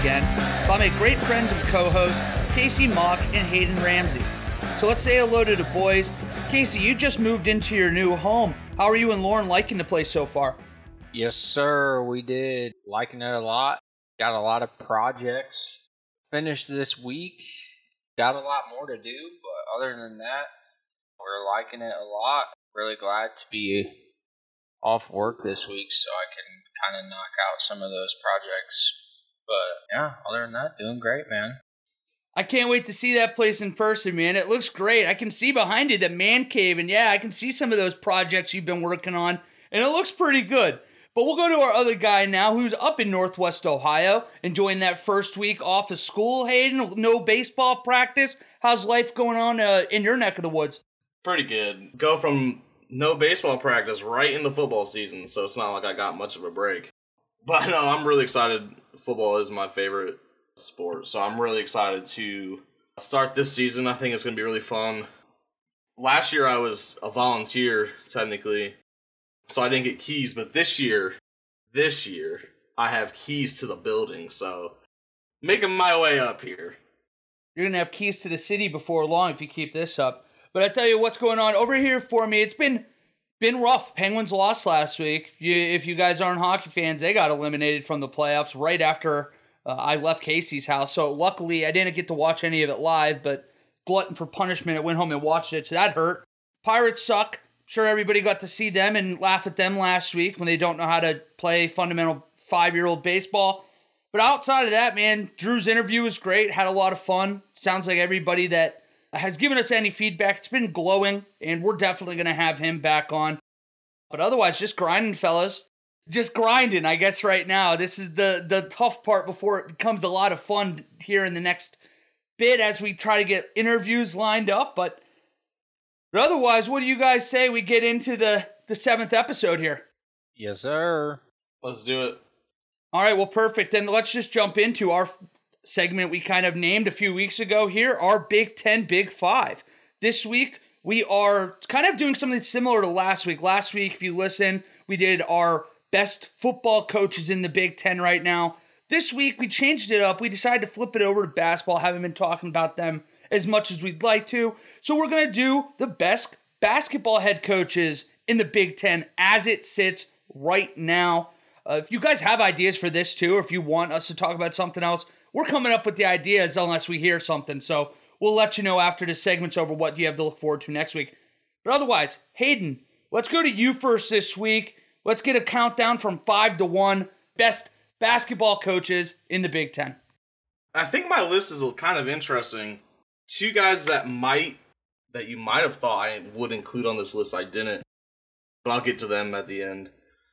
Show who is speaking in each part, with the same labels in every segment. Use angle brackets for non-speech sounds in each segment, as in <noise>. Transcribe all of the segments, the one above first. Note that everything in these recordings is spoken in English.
Speaker 1: again by my great friends and co-hosts, Casey Mock and Hayden Ramsey. So let's say hello to the boys. Casey, you just moved into your new home. How are you and Lauren liking the place so far?
Speaker 2: Yes, sir. We did liking it a lot. Got a lot of projects finished this week. Got a lot more to do, but other than that, we're liking it a lot. Really glad to be off work this week so I can kind of knock out some of those projects. But yeah, other than that, doing great, man.
Speaker 1: I can't wait to see that place in person, man. It looks great. I can see behind you the man cave, and yeah, I can see some of those projects you've been working on, and it looks pretty good. But we'll go to our other guy now who's up in Northwest Ohio, enjoying that first week off of school. Hayden, no baseball practice. How's life going on uh, in your neck of the woods?
Speaker 3: Pretty good. Go from no baseball practice right into football season, so it's not like I got much of a break. But no, I'm really excited. Football is my favorite sport, so I'm really excited to start this season. I think it's going to be really fun. Last year I was a volunteer technically so I didn't get keys. But this year, this year, I have keys to the building. So making my way up here.
Speaker 1: You're gonna have keys to the city before long if you keep this up. But I tell you what's going on over here for me. It's been been rough. Penguins lost last week. If you, guys aren't hockey fans, they got eliminated from the playoffs right after uh, I left Casey's house. So luckily, I didn't get to watch any of it live. But glutton for punishment, I went home and watched it. So that hurt. Pirates suck sure everybody got to see them and laugh at them last week when they don't know how to play fundamental five year old baseball. But outside of that, man, Drew's interview was great. Had a lot of fun. Sounds like everybody that has given us any feedback, it's been glowing, and we're definitely going to have him back on. But otherwise, just grinding, fellas. Just grinding, I guess, right now. This is the the tough part before it becomes a lot of fun here in the next bit as we try to get interviews lined up. But but otherwise, what do you guys say we get into the the seventh episode here?
Speaker 2: Yes, sir.
Speaker 3: Let's do it.
Speaker 1: All right, well, perfect. Then let's just jump into our segment we kind of named a few weeks ago here, our Big Ten Big Five. This week, we are kind of doing something similar to last week. Last week, if you listen, we did our best football coaches in the Big Ten right now. This week, we changed it up. We decided to flip it over to basketball. Haven't been talking about them as much as we'd like to. So we're going to do the best basketball head coaches in the Big Ten as it sits right now. Uh, if you guys have ideas for this too, or if you want us to talk about something else, we're coming up with the ideas unless we hear something. So we'll let you know after the segment's over what you have to look forward to next week. But otherwise, Hayden, let's go to you first this week. Let's get a countdown from five to one best basketball coaches in the Big Ten.
Speaker 3: I think my list is kind of interesting. Two guys that might that you might have thought I would include on this list, I didn't. But I'll get to them at the end.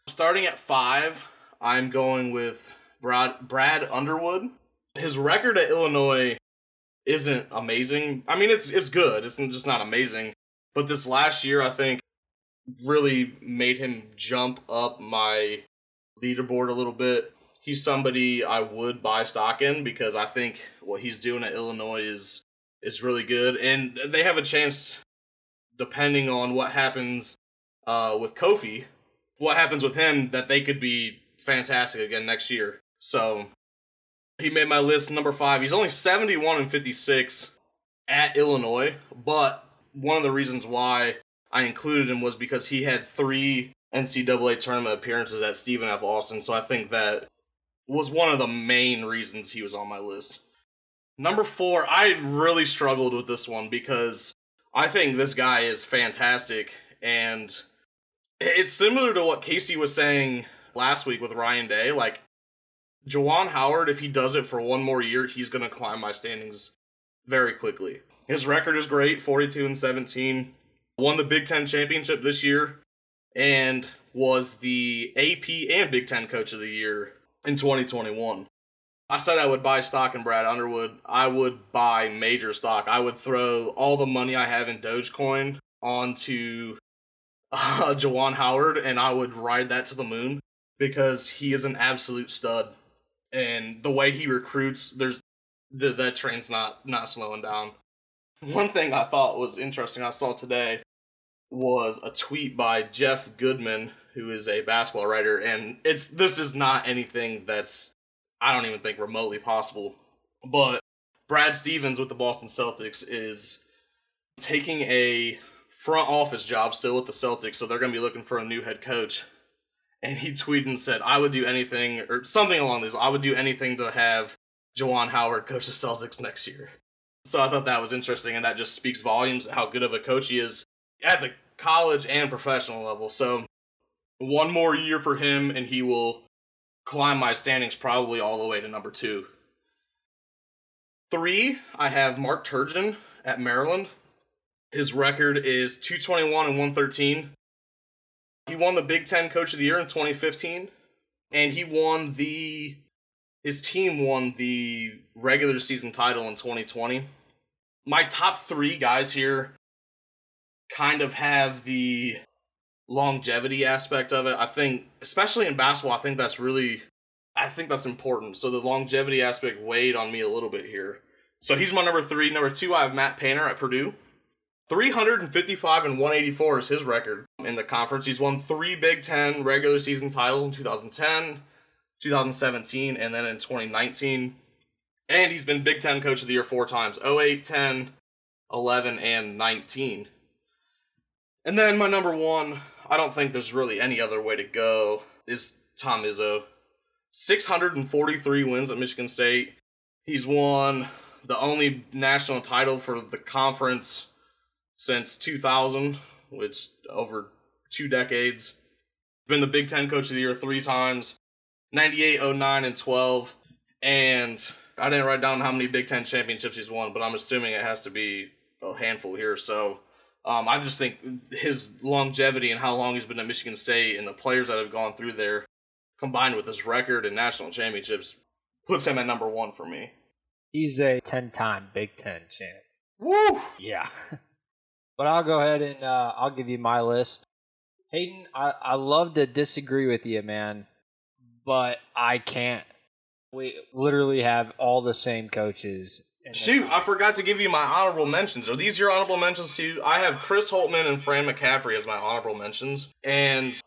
Speaker 3: Starting at five, I'm going with Brad Brad Underwood. His record at Illinois isn't amazing. I mean, it's it's good. It's just not amazing. But this last year, I think, really made him jump up my leaderboard a little bit. He's somebody I would buy stock in because I think what he's doing at Illinois is is really good, and they have a chance, depending on what happens uh, with Kofi, what happens with him, that they could be fantastic again next year. So he made my list number five. He's only 71 and 56 at Illinois, but one of the reasons why I included him was because he had three NCAA tournament appearances at Stephen F. Austin. So I think that was one of the main reasons he was on my list. Number four, I really struggled with this one because I think this guy is fantastic, and it's similar to what Casey was saying last week with Ryan Day. Like, Juwan Howard, if he does it for one more year, he's going to climb my standings very quickly. His record is great 42 and 17. Won the Big Ten championship this year and was the AP and Big Ten Coach of the Year in 2021. I said I would buy stock in Brad Underwood. I would buy major stock. I would throw all the money I have in Dogecoin onto <laughs> uh, Juwan Howard, and I would ride that to the moon because he is an absolute stud. And the way he recruits, there's the that train's not not slowing down. One thing I thought was interesting I saw today was a tweet by Jeff Goodman, who is a basketball writer, and it's this is not anything that's I don't even think remotely possible. But Brad Stevens with the Boston Celtics is taking a front office job still with the Celtics, so they're going to be looking for a new head coach. And he tweeted and said, "I would do anything, or something along these. I would do anything to have Juwan Howard coach the Celtics next year." So I thought that was interesting, and that just speaks volumes how good of a coach he is at the college and professional level. So one more year for him, and he will climb my standings probably all the way to number two. Three, I have Mark Turgeon at Maryland. His record is 221 and 113. He won the Big Ten Coach of the Year in 2015, and he won the. His team won the regular season title in 2020. My top three guys here kind of have the longevity aspect of it. I think, especially in basketball, I think that's really, I think that's important. So the longevity aspect weighed on me a little bit here. So he's my number three. Number two, I have Matt Painter at Purdue. 355 and 184 is his record in the conference. He's won three Big Ten regular season titles in 2010, 2017, and then in 2019. And he's been Big Ten Coach of the Year four times 08, 10, 11, and 19. And then my number one, I don't think there's really any other way to go, is Tom Izzo. 643 wins at Michigan State. He's won the only national title for the conference since 2000, which over two decades. Been the Big Ten Coach of the Year three times 98, 09, and 12. And I didn't write down how many Big Ten championships he's won, but I'm assuming it has to be a handful here. So um, I just think his longevity and how long he's been at Michigan State and the players that have gone through there, combined with his record and national championships, puts him at number one for me.
Speaker 2: He's a 10 time Big Ten champ.
Speaker 3: Woo!
Speaker 2: Yeah. <laughs> but I'll go ahead and uh, I'll give you my list. Hayden, I, I love to disagree with you, man, but I can't. We literally have all the same coaches.
Speaker 3: Shoot, I forgot to give you my honorable mentions. Are these your honorable mentions too? I have Chris Holtmann and Fran McCaffery as my honorable mentions. And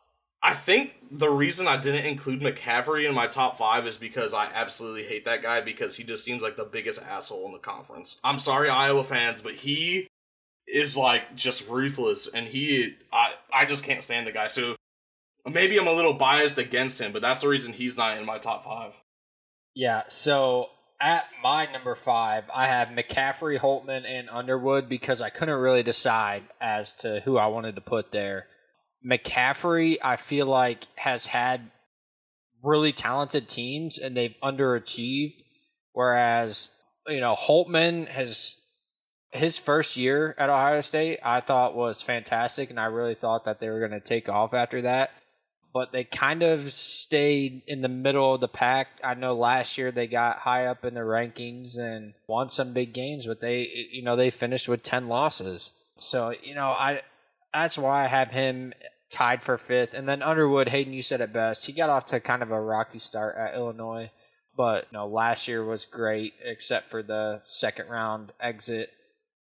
Speaker 3: I think the reason I didn't include McCaffery in my top five is because I absolutely hate that guy because he just seems like the biggest asshole in the conference. I'm sorry, Iowa fans, but he is like just ruthless and he I I just can't stand the guy. So maybe I'm a little biased against him, but that's the reason he's not in my top five.
Speaker 2: Yeah, so at my number five, I have McCaffery, Holtmann, and Underwood because I couldn't really decide as to who I wanted to put there. McCaffery, I feel like, has had really talented teams and they've underachieved. Whereas, you know, Holtmann has his first year at Ohio State, I thought was fantastic, and I really thought that they were going to take off after that. But they kind of stayed in the middle of the pack. I know last year they got high up in the rankings and won some big games, but they, you know, they finished with ten losses. So you know, I that's why I have him tied for fifth. And then Underwood, Hayden, you said it best. He got off to kind of a rocky start at Illinois, but you know, last year was great except for the second round exit.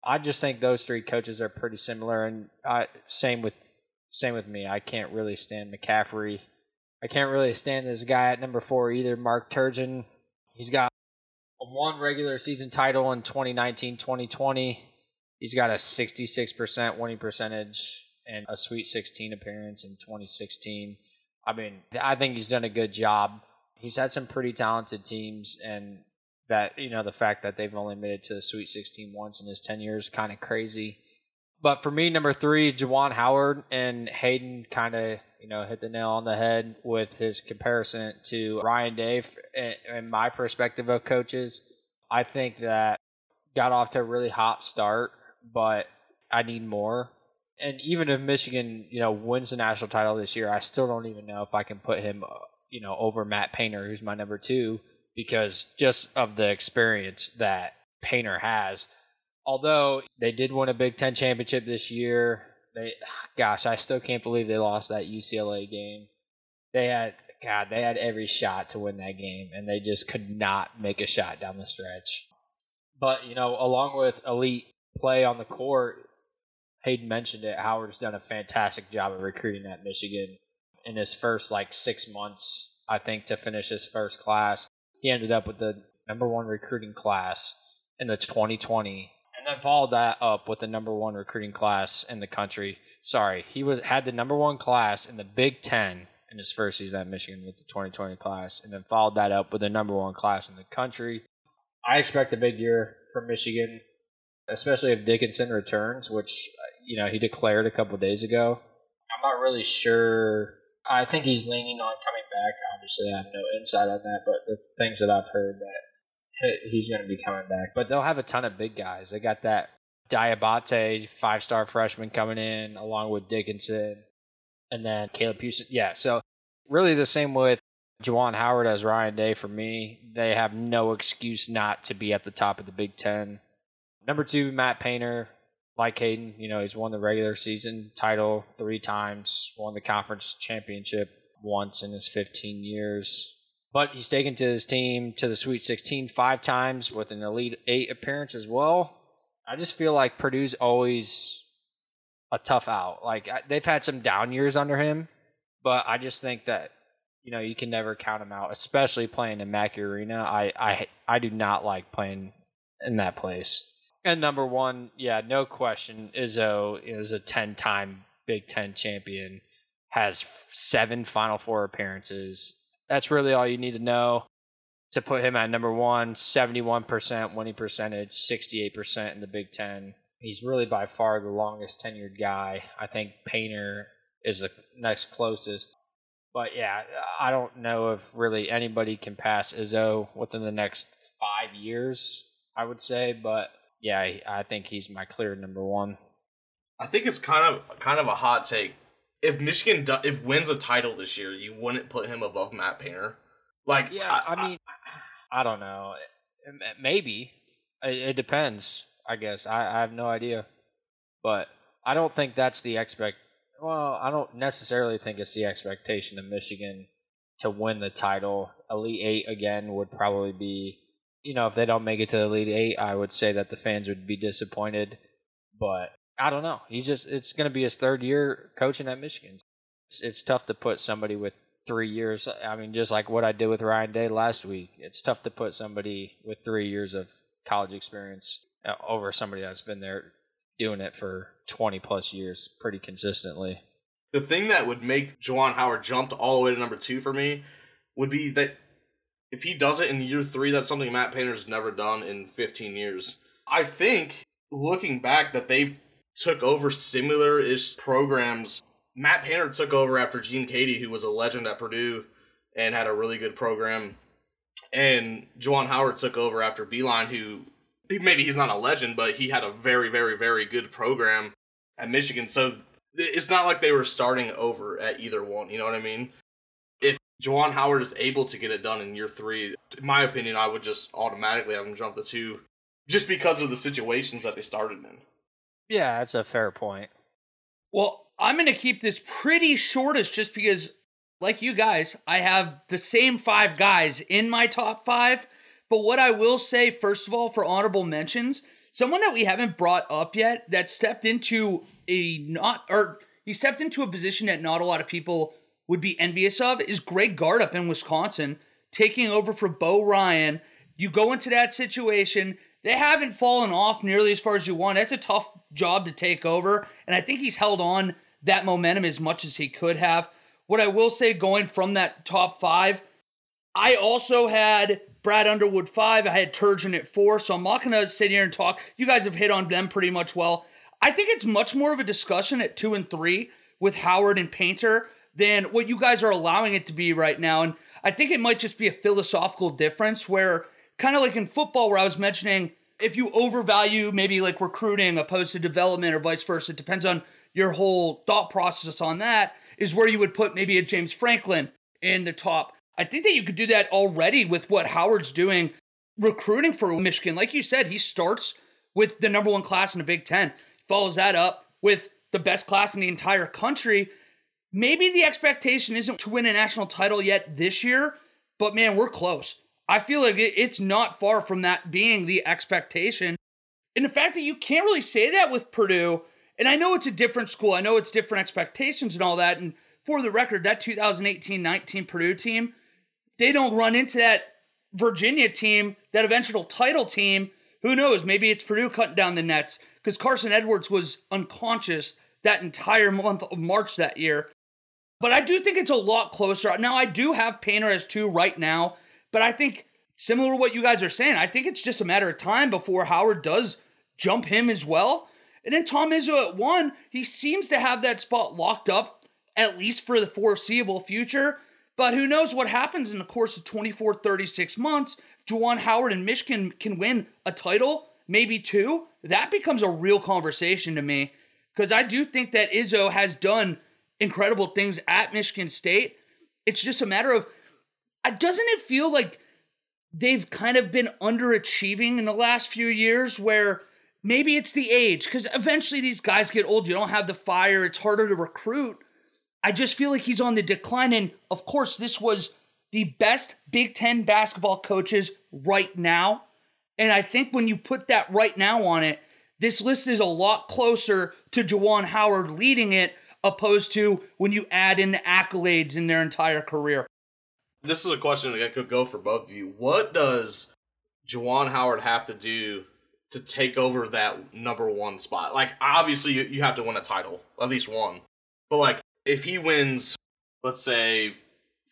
Speaker 2: I just think those three coaches are pretty similar, and uh, same with same with me. I can't really stand McCaffery. I can't really stand this guy at number four either, Mark Turgeon. He's got one regular season title in 2019-2020. He's got a 66% winning percentage and a Sweet 16 appearance in 2016. I mean, I think he's done a good job. He's had some pretty talented teams, and that you know the fact that they've only made it to the Sweet 16 once in his 10 years kind of crazy. But for me, number three, Juwan Howard and Hayden kind of you know hit the nail on the head with his comparison to Ryan Day. In my perspective of coaches, I think that got off to a really hot start, but I need more and even if Michigan, you know, wins the national title this year, I still don't even know if I can put him, uh, you know, over Matt Painter, who's my number two, because just of the experience that Painter has. Although they did win a Big Ten championship this year, they, gosh, I still can't believe they lost that UCLA game. They had, God, they had every shot to win that game, and they just could not make a shot down the stretch. But you know, along with elite play on the court, Hayden mentioned it. Howard's done a fantastic job of recruiting at Michigan in his first like six months. I think to finish his first class, he ended up with the number one recruiting class in the 2020, and then followed that up with the number one recruiting class in the country. Sorry, he was had the number one class in the Big Ten in his first season at Michigan with the 2020 class, and then followed that up with the number one class in the country. I expect a big year from Michigan, especially if Dickinson returns, which you know he declared a couple days ago. I'm not really sure. I think he's leaning on coming back. Obviously, I have no insight on that, but the things that I've heard that he's going to be coming back. But they'll have a ton of big guys. They got that Diabate, five star freshman coming in, along with Dickinson, and then Caleb Houston. Yeah, so really the same with Juwan Howard as Ryan Day for me. They have no excuse not to be at the top of the Big Ten. Number two, Matt Painter, like Hayden, you know, he's won the regular season title three times, won the conference championship once in his 15 years. But he's taken to his team to the Sweet 16 five times with an Elite Eight appearance as well. I just feel like Purdue's always a tough out. Like they've had some down years under him, but I just think that you know you can never count him out, especially playing in Mackey Arena. I I I do not like playing in that place. And number one, yeah, no question, Izzo is a ten-time Big Ten champion, has seven Final Four appearances. That's really all you need to know to put him at number one. 71% winning percentage, 68% in the Big Ten. He's really by far the longest tenured guy. I think Painter is the next closest. But yeah, I don't know if really anybody can pass Izzo within the next five years, I would say. But yeah, I think he's my clear number one.
Speaker 3: I think it's kind of kind of a hot take. If Michigan do, if wins a title this year, you wouldn't put him above Matt Painter. Like,
Speaker 2: yeah, I, I mean, I, I, don't know. Maybe it, it depends. I guess I, I have no idea, but I don't think that's the expect. Well, I don't necessarily think it's the expectation of Michigan to win the title. Elite Eight again would probably be you know, if they don't make it to the Elite Eight, I would say that the fans would be disappointed. But I don't know. He just it's going to be his third year coaching at Michigan. It's, it's tough to put somebody with three years. I mean, just like what I did with Ryan Day last week, it's tough to put somebody with three years of college experience uh, over somebody that's been there doing it for 20 plus years pretty consistently.
Speaker 3: The thing that would make Juwan Howard jump all the way to number two for me would be that if he does it in year three, that's something Matt Painter's never done in 15 years. I think looking back that they took over similar ish programs. Matt Painter took over after Gene Keady, who was a legend at Purdue and had a really good program. And Juwan Howard took over after Beilein, who maybe he's not a legend, but he had a very, very, very good program at Michigan. So it's not like they were starting over at either one. You know what I mean? Juwan Howard is able to get it done in year three, in my opinion, I would just automatically have him jump the two just because of the situations that they started in.
Speaker 2: Yeah, that's a fair point.
Speaker 1: Well, I'm going to keep this pretty shortish just because, like you guys, I have the same five guys in my top five. But what I will say, first of all, for honorable mentions, someone that we haven't brought up yet that stepped into a not, or he stepped into a position that not a lot of people would be envious of is Greg Gard up in Wisconsin taking over for Bo Ryan. You go into that situation, they haven't fallen off nearly as far as you want. That's a tough job to take over, and I think he's held on that momentum as much as he could have. What I will say going from that top five, I also had Brad Underwood five. I had Turgeon at four, so I'm not going to sit here and talk. You guys have hit on them pretty much well. I think it's much more of a discussion at two and three with Howard and Painter than what you guys are allowing it to be right now. And I think it might just be a philosophical difference where, kind of like in football, where I was mentioning, if you overvalue maybe like recruiting opposed to development or vice versa, it depends on your whole thought process on that, is where you would put maybe a James Franklin in the top. I think that you could do that already with what Howard's doing recruiting for Michigan. Like you said, he starts with the number one class in the Big Ten, follows that up with the best class in the entire country maybe the expectation isn't to win a national title yet this year, but man, we're close. I feel like it's not far from that being the expectation. And the fact that you can't really say that with Purdue, And I know it's a different school. I know it's different expectations and all that. And for the record, that 2018-19 Purdue team, they don't run into that Virginia team, that eventual title team. Who knows? Maybe it's Purdue cutting down the nets because Carson Edwards was unconscious that entire month of March that year. But I do think it's a lot closer. Now, I do have Painter as two right now, but I think similar to what you guys are saying, I think it's just a matter of time before Howard does jump him as well. And then Tom Izzo at one, he seems to have that spot locked up, at least for the foreseeable future. But who knows what happens in the course of 24, 36 months. Juwan Howard and Michigan can win a title, maybe two. That becomes a real conversation to me. Because I do think that Izzo has done incredible things at Michigan State. It's just a matter of, doesn't it feel like they've kind of been underachieving in the last few years where maybe it's the age? Because eventually these guys get old you don't have the fire it's harder to recruit. I just feel like he's on the decline and of course this was the best big 10 basketball coaches right now. And i think when you put that right now on it this list is a lot closer to Juwan Howard leading it opposed to when you add in the accolades in their entire career
Speaker 3: This is a question that could go for both of you. What does Juwan Howard have to do to take over that number one spot? Like, obviously, you, you have to win a title, at least one. But, like, if he wins, let's say,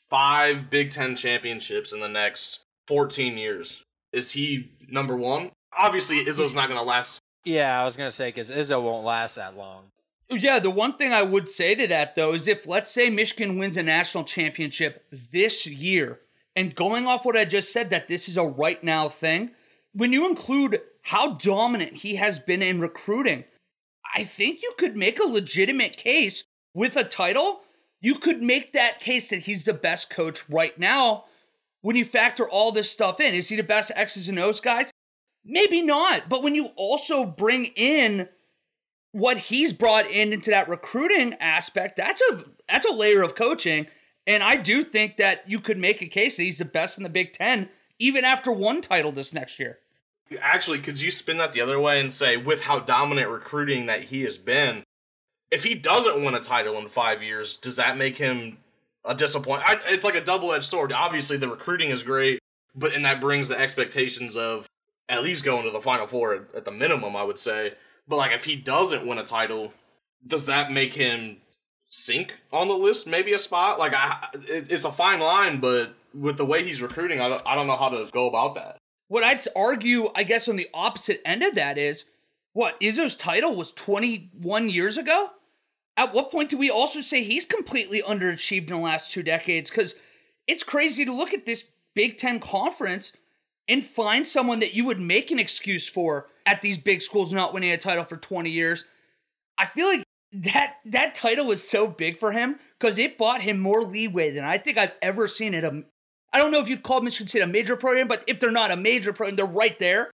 Speaker 3: five Big Ten championships in the next 14 years, is he number one? Obviously, Izzo's not going to last.
Speaker 2: Yeah, I was gonna say because Izzo won't last that long.
Speaker 1: Yeah, the one thing I would say to that though is if let's say Michigan wins a national championship this year, and going off what I just said, that this is a right now thing, when you include how dominant he has been in recruiting, I think you could make a legitimate case with a title. You could make that case that he's the best coach right now when you factor all this stuff in. Is he the best X's and O's guys? Maybe not. But when you also bring in what he's brought in into that recruiting aspect, that's a that's a layer of coaching. And I do think that you could make a case that he's the best in the Big Ten, even after one title this next year.
Speaker 3: Actually, could you spin that the other way and say, with how dominant recruiting that he has been, if he doesn't win a title in five years, does that make him a disappointment? It's like a double edged sword. Obviously, the recruiting is great, but and that brings the expectations of at least going to the Final Four at, at the minimum, I would say. But like, if he doesn't win a title, does that make him sink on the list? Maybe a spot. Like, I, it, it's a fine line, but with the way he's recruiting, I don't, I don't know how to go about that.
Speaker 1: What I'd argue, I guess, on the opposite end of that is what Izzo's title was 21 years ago. At what point do we also say he's completely underachieved in the last two decades? Because it's crazy to look at this Big Ten conference and find someone that you would make an excuse for at these big schools not winning a title for 20 years. I feel like that that title was so big for him because it bought him more leeway than I think I've ever seen at a. I don't know if you'd call Michigan State a major program, but if they're not a major program, they're right there.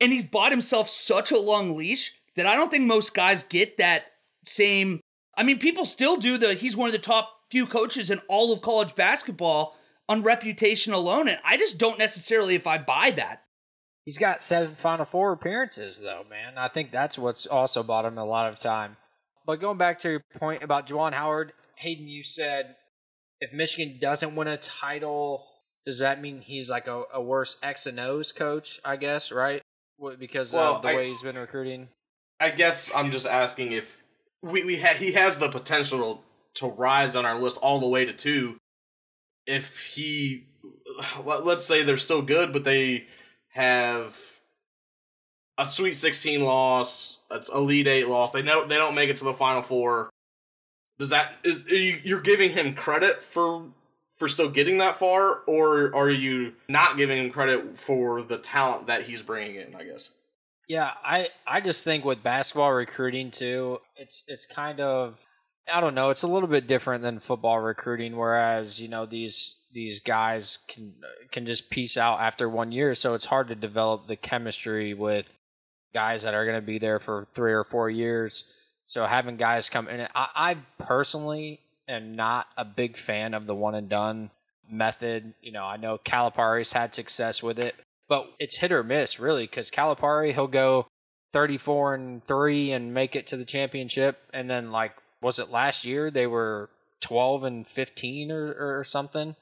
Speaker 1: And he's bought himself such a long leash that I don't think most guys get that same. I mean, people still do the. He's one of the top few coaches in all of college basketball on reputation alone, and I just don't necessarily if I buy that.
Speaker 2: He's got seven Final Four appearances, though, man. I think that's what's also bought him a lot of time. But going back to your point about Juwan Howard, Hayden, you said if Michigan doesn't win a title, does that mean he's like a, a worse X and O's coach? I guess, right? Because
Speaker 3: Well,
Speaker 2: of the
Speaker 3: I-
Speaker 2: way he's been recruiting.
Speaker 3: I guess I'm just asking if we we ha- he has the potential to rise on our list all the way to two. If he, let- let's say they're still good, but they have a Sweet 16 loss, it's Elite Eight loss. They know they don't make it to the Final Four. Does that is you're giving him credit for for still getting that far, or are you not giving him credit for the talent that he's bringing in? I guess.
Speaker 2: Yeah, I I just think with basketball recruiting too, it's it's kind of I don't know, it's a little bit different than football recruiting whereas, you know, these these guys can can just piece out after one year, so it's hard to develop the chemistry with guys that are going to be there for 3 or 4 years. So having guys come in I, I personally am not a big fan of the one and done method. You know, I know Calipari's had success with it, but it's hit or miss really because Calipari he'll go 34 and 3 and make it to the championship and then like was it last year they were 12 and 15 or, or something?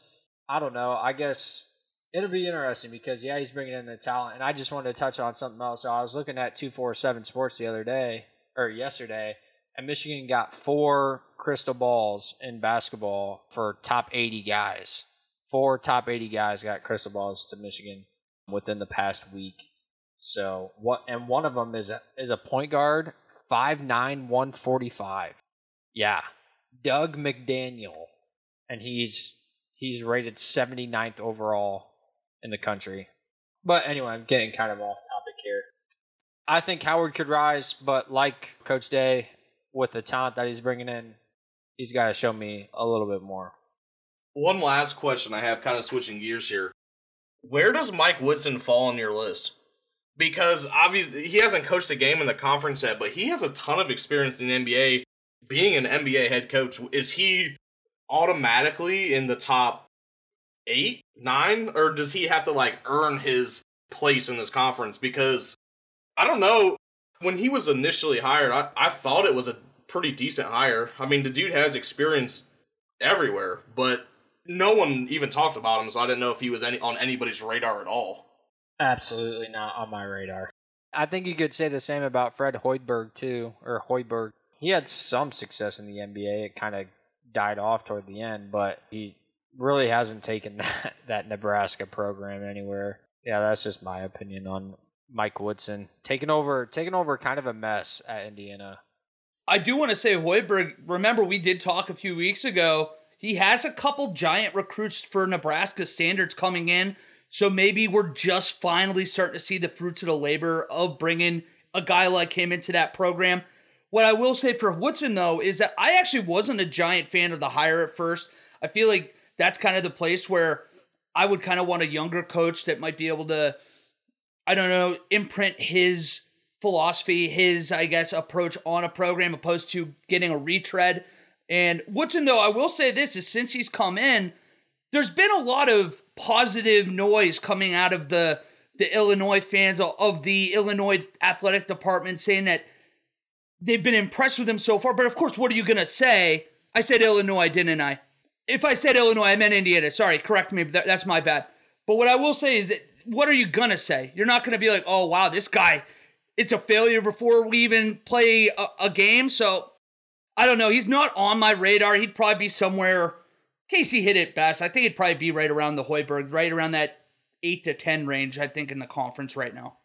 Speaker 2: I don't know. I guess it'll be interesting because yeah he's bringing in the talent. And i just wanted to touch on something else. So i was looking at 247 sports the other day or yesterday and michigan got four crystal balls in basketball for top 80 guys. Four top 80 guys got crystal balls to michigan within the past week. So what? And one of them is a is a point guard, five nine one forty five. Yeah, Dug McDaniel, and he's he's rated 79th overall in the country. But anyway, I'm getting kind of off topic here. I think Howard could rise, but like Coach Day, with the talent that he's bringing in, he's got to show me a little bit more.
Speaker 3: One last question I have, kind of switching gears here. Where does Mike Woodson fall on your list? because obviously he hasn't coached a game in the conference yet, but he has a ton of experience in the NBA. Being an NBA head coach, is he automatically in the top eight, nine, or does he have to like earn his place in this conference? Because I don't know. When he was initially hired, I, I thought it was a pretty decent hire. I mean, the dude has experience everywhere, but no one even talked about him, so I didn't know if he was any on anybody's radar at all.
Speaker 2: Absolutely not on my radar. I think you could say the same about Fred Hoiberg too, or Hoiberg. He had some success in the NBA. It kind of died off toward the end, but he really hasn't taken <laughs> that that Nebraska program anywhere. Yeah, that's just my opinion on Mike Woodson taking over, taking over, kind of a mess at Indiana.
Speaker 1: I do want to say Hoiberg. Remember, we did talk a few weeks ago. He has a couple giant recruits for Nebraska standards coming in. So maybe we're just finally starting to see the fruits of the labor of bringing a guy like him into that program. What I will say for Woodson, though, is that I actually wasn't a giant fan of the hire at first. I feel like that's kind of the place where I would kind of want a younger coach that might be able to, I don't know, imprint his philosophy, his, I guess, approach on a program opposed to getting a retread. And Woodson, though, I will say this is since he's come in, there's been a lot of positive noise coming out of the the Illinois fans of the Illinois athletic department saying that they've been impressed with him so far. But of course, what are you gonna say? I said Illinois, didn't I? If I said Illinois, I meant Indiana. Sorry, correct me. That, that's my bad. But what I will say is that what are you gonna say? You're not gonna be like, oh wow, this guy, it's a failure before we even play a, a game. So I don't know. He's not on my radar. He'd probably be somewhere Casey hit it best. I think it'd probably be right around the Hoiberg, right around that eight to ten range. I think in the conference right now.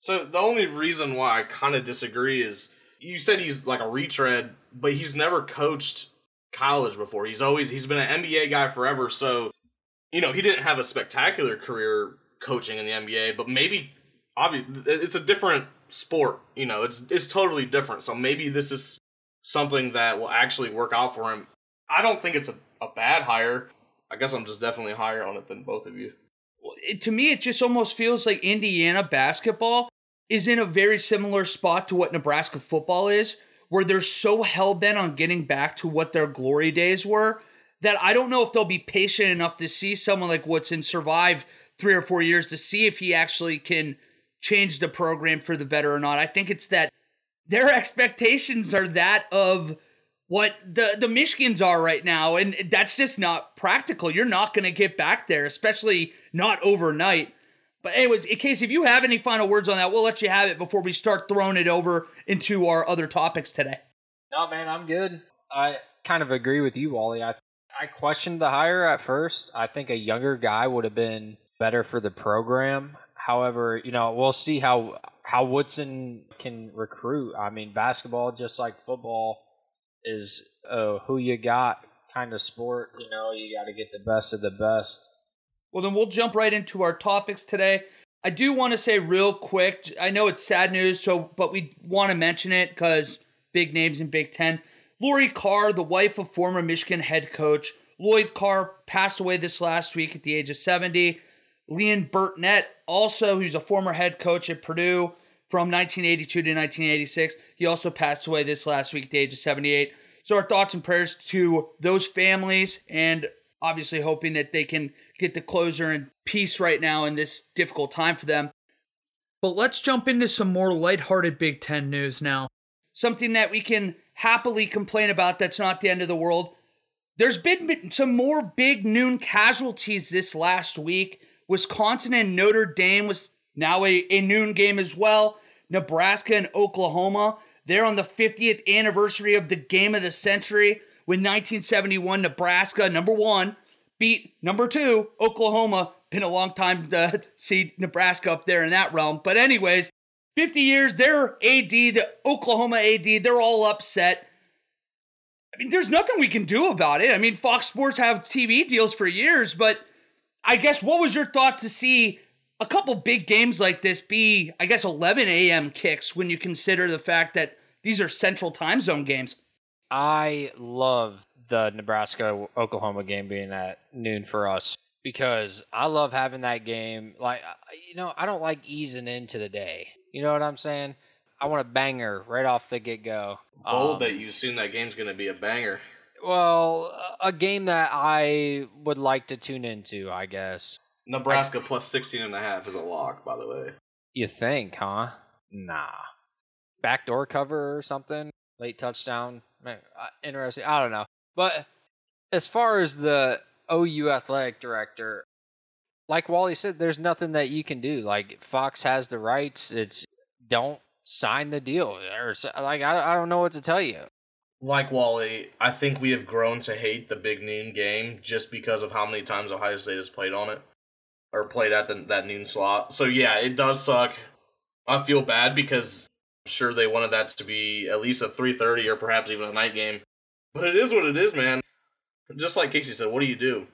Speaker 3: So the only reason why I kind of disagree is you said he's like a retread, but he's never coached college before. He's always he's been an NBA guy forever. So you know he didn't have a spectacular career coaching in the NBA, but maybe obviously it's a different sport. You know, it's it's totally different. So maybe this is something that will actually work out for him. I don't think it's a a bad hire. I guess I'm just definitely higher on it than both of you.
Speaker 1: It, to me, it just almost feels like Indiana basketball is in a very similar spot to what Nebraska football is, where they're so hell bent on getting back to what their glory days were that I don't know if they'll be patient enough to see someone like Woodson survive three or four years to see if he actually can change the program for the better or not. I think it's that their <laughs> expectations are that of what the the Michigans are right now, and that's just not practical. You're not going to get back there, especially not overnight. But anyways, in case if you have any final words on that, we'll let you have it before we start throwing it over into our other topics today.
Speaker 2: No, man, I'm good. I kind of agree with you, Wally. I I questioned the hire at first. I think a younger guy would have been better for the program. However, you know, we'll see how how Woodson can recruit. I mean, basketball just like football is a who you got kind of sport. You know, you got to get the best of the best.
Speaker 1: Well, then we'll jump right into our topics today. I do want to say real quick. I know it's sad news, so but we want to mention it because big names in Big Ten. Lori Carr, the wife of former Michigan head coach Lloyd Carr, passed away this last week at the age of 70. Leon Burtnett, also, who's a former head coach at Purdue, from 1982 to 1986. He also passed away this last week at the age of 78. So, our thoughts and prayers to those families, and obviously hoping that they can get the closure and peace right now in this difficult time for them. But let's jump into some more lighthearted Big Ten news now. Something that we can happily complain about that's not the end of the world. There's been some more big noon casualties this last week. Wisconsin and Notre Dame was now a, a noon game as well. Nebraska and Oklahoma. They're on the 50th anniversary of the game of the century when 1971 Nebraska, number one, beat number two, Oklahoma. Been a long time to <laughs> see Nebraska up there in that realm. But, anyways, 50 years, their AD, the Oklahoma AD, they're all upset. I mean, there's nothing we can do about it. I mean, Fox Sports have TV deals for years, but I guess what was your thought to see a couple big games like this be, I guess, 11 a.m. kicks when you consider the fact that these are central time zone games?
Speaker 2: I love the Nebraska Oklahoma game being at noon for us because I love having that game. Like, you know, I don't like easing into the day. You know what I'm saying? I want a banger right off the get go.
Speaker 3: Bold um, that you assume that game's going to be a banger.
Speaker 2: Well, a game that I would like to tune into, I guess.
Speaker 3: Nebraska I, plus 16 and a half is a lock, by the way.
Speaker 2: You think, huh? Nah. Backdoor cover or something? Late touchdown? Interesting. I don't know. But as far as the OU athletic director, like Wally said, there's nothing that you can do. Like Fox has the rights. It's don't sign the deal. Or like I, I don't know what to tell you.
Speaker 3: Like wally i think we have grown to hate the big noon game just because of how many times ohio state has played on it or played at the, that noon slot. So yeah it does suck. I feel bad because I'm sure they wanted that to be at least a 3.30 or perhaps even a night game but it is what it is man just like casey said what do you do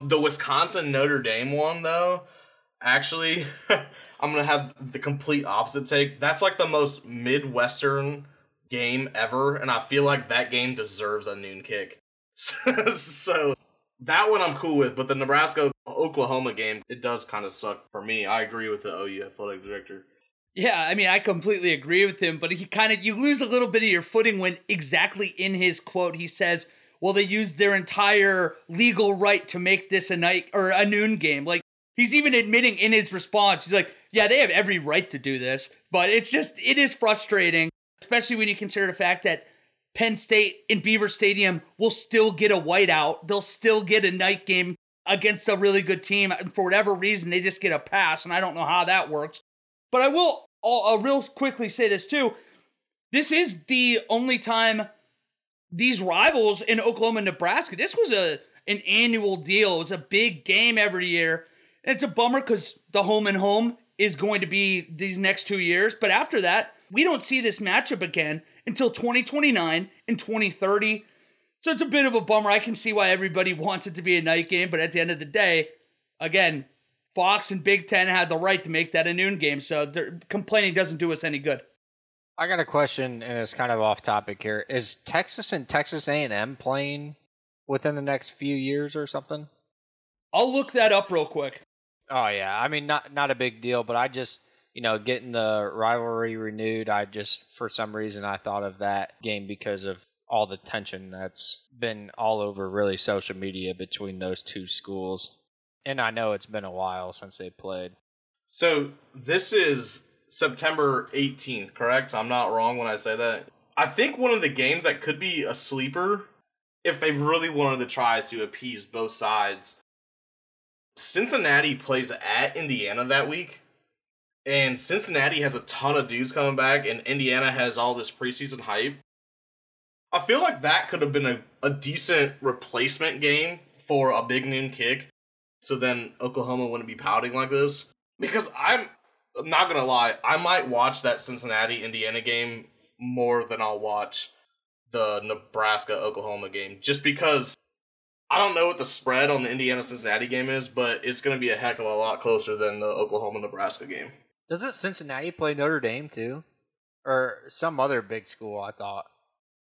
Speaker 3: the wisconsin notre dame one though actually <laughs> I'm gonna have the complete opposite take. That's like the most midwestern game ever, and I feel like that game deserves a noon kick. <laughs> so that one I'm cool with, but the Nebraska Oklahoma game, it does kind of suck for me. I agree with the OU athletic director.
Speaker 1: Yeah, I mean, I completely agree with him, but he kind of you lose a little bit of your footing when exactly in his quote he says, "Well, they used their entire legal right to make this a night or a noon game." Like he's even admitting in his response, he's like, yeah, they have every right to do this, but it's just, it is frustrating, especially when you consider the fact that Penn State in Beaver Stadium will still get a whiteout. They'll still get a night game against a really good team. And for whatever reason, they just get a pass, and I don't know how that works. But I will I'll, I'll real quickly say this too. This is the only time these rivals in Oklahoma and Nebraska, this was a an annual deal. It was a big game every year. And it's a bummer because the home and home is going to be these next two years. But after that, we don't see this matchup again until 2029 and 2030. So it's a bit of a bummer. I can see why everybody <laughs> wants it to be a night game, but at the end of the day, again, Fox and Big Ten had the right to make that a noon game. So complaining doesn't do us any good.
Speaker 2: I got a question, and it's kind of off topic here. Is Texas and Texas A&M playing within the next few years or something?
Speaker 1: I'll look that up real quick.
Speaker 2: Oh yeah, I mean not not a big deal, but I just you know getting the rivalry renewed. I just for some reason I thought of that game because of all the tension that's been all over really social media between those two schools. And I know it's been a while since they played.
Speaker 3: So this is September 18th, correct? I'm not wrong when I say that. I think one of the games that could be a sleeper if they really wanted to try to appease both sides Cincinnati plays at Indiana that week. And Cincinnati has a ton of dudes coming back, and Indiana has all this preseason hype. I feel like that could have been a, a decent replacement game for a big noon kick. So then Oklahoma wouldn't be pouting like this. Because I'm, I'm not to lie, I might watch that Cincinnati Indiana game more than I'll watch the Nebraska Oklahoma game. Just because I don't know what the spread on the Indiana Cincinnati game is, but it's to be a heck of a lot closer than the Oklahoma Nebraska game.
Speaker 2: Doesn't Cincinnati play Notre Dame too, or some other big school? I thought.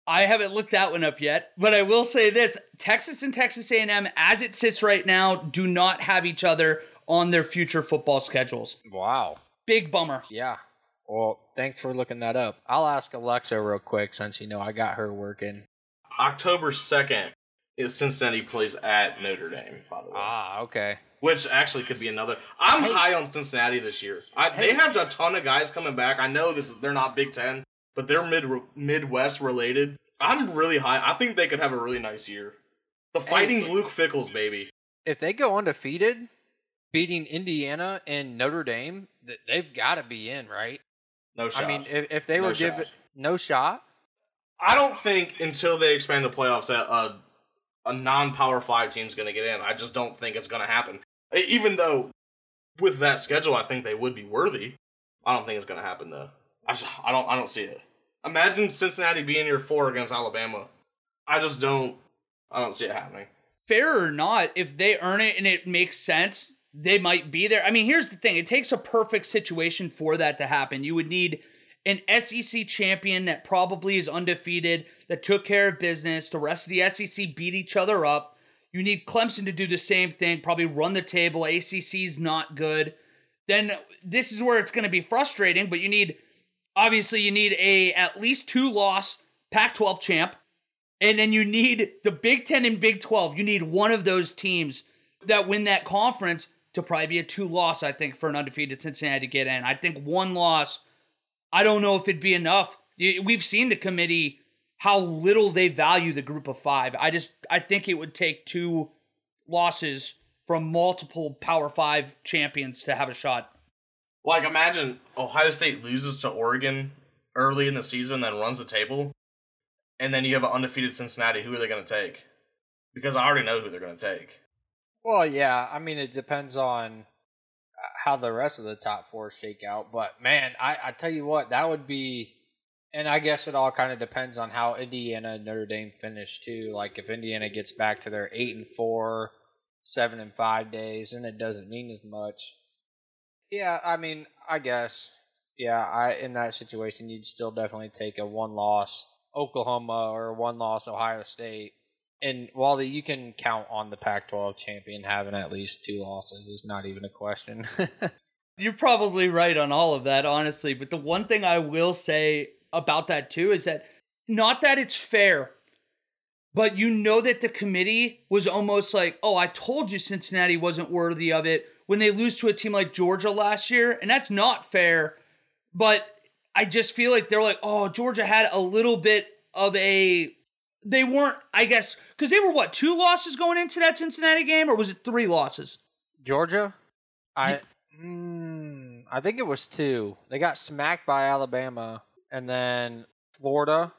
Speaker 1: I haven't looked that one up yet, but I will say this: Texas and Texas A&M, as it sits right now, do not have each other on their future football schedules.
Speaker 2: Wow,
Speaker 1: big bummer.
Speaker 2: Yeah. Well, thanks for looking that up. I'll ask Alexa real quick since you know I got her working.
Speaker 3: October second is Cincinnati plays at Notre Dame. By the way,
Speaker 2: Ah, okay.
Speaker 3: which actually could be another. I'm
Speaker 2: Hey.
Speaker 3: high on Cincinnati this year. I,
Speaker 2: Hey.
Speaker 3: They have a ton of guys coming back. I know this they're not Big Ten, but they're mid Midwest related. I'm really high. I think they could have a really nice year. The fighting
Speaker 2: Hey.
Speaker 3: Luke Fickell's, baby.
Speaker 2: If they go undefeated, beating Indiana and Notre Dame, they've got to be in, right?
Speaker 3: No shot.
Speaker 2: I mean, if, if they
Speaker 3: No
Speaker 2: were
Speaker 3: shot.
Speaker 2: given no shot,
Speaker 3: I don't think until they expand the playoffs that a a non Power Five team's going to get in. I just don't think it's going to happen. Even though with that schedule, I think they would be worthy. I don't think it's going to happen though. I just, I don't I don't see it. Imagine Cincinnati being your four against Alabama. I just don't I don't see it happening.
Speaker 1: fair or not, if they earn it and it makes sense, they might be there. I mean, here's the thing it takes a perfect situation for that to happen. You would need an SEC champion that probably is undefeated, that took care of business. The rest of the SEC beat each other up. You need Clemson to do the same thing, probably run the table. ACC's not good. Then this is where it's going to be frustrating, but you need obviously you need a at least two loss Pac-12 champ and then you need the Big 10 and Big 12. You need one of those teams that win that conference to probably be a two loss, I think, for an undefeated Cincinnati to get in. I think one loss, I don't know if it'd be enough. We've seen the committee how little they value the group of five. I just I think it would take two losses from multiple Power Five champions to have a shot.
Speaker 3: Like imagine Ohio State loses to Oregon early in the season, then runs the table, and then you have an undefeated Cincinnati. Who are they going to take? Because I already know who they're going to take.
Speaker 2: well, yeah. I mean, it depends on uh, how the rest of the top four shake out. But man, I, I tell you what, that would be, and I guess it all kind of depends on how Indiana and Notre Dame finish too. Like if Indiana gets back to their eight and four, seven and five days, then it doesn't mean as much. Yeah, I mean, I guess. Yeah, I in that situation, you'd still definitely take a one loss Oklahoma or one loss Ohio State. And while the, you can count on the Pac-12 champion having at least two losses, is not even a question. <laughs>
Speaker 1: You're probably right on all of that, honestly. But the one thing I will say about that too is that not that it's fair, but you know that the committee was almost like, oh, I told you Cincinnati wasn't worthy of it when they lose to a team like Georgia last year. And that's not fair. But I just feel like they're like, oh, Georgia had a little bit of a. They weren't, I guess, because they were what, two losses going into that Cincinnati game, or was it three losses?
Speaker 2: Georgia, I mm, I think it was two. They got smacked by Alabama, and then Florida.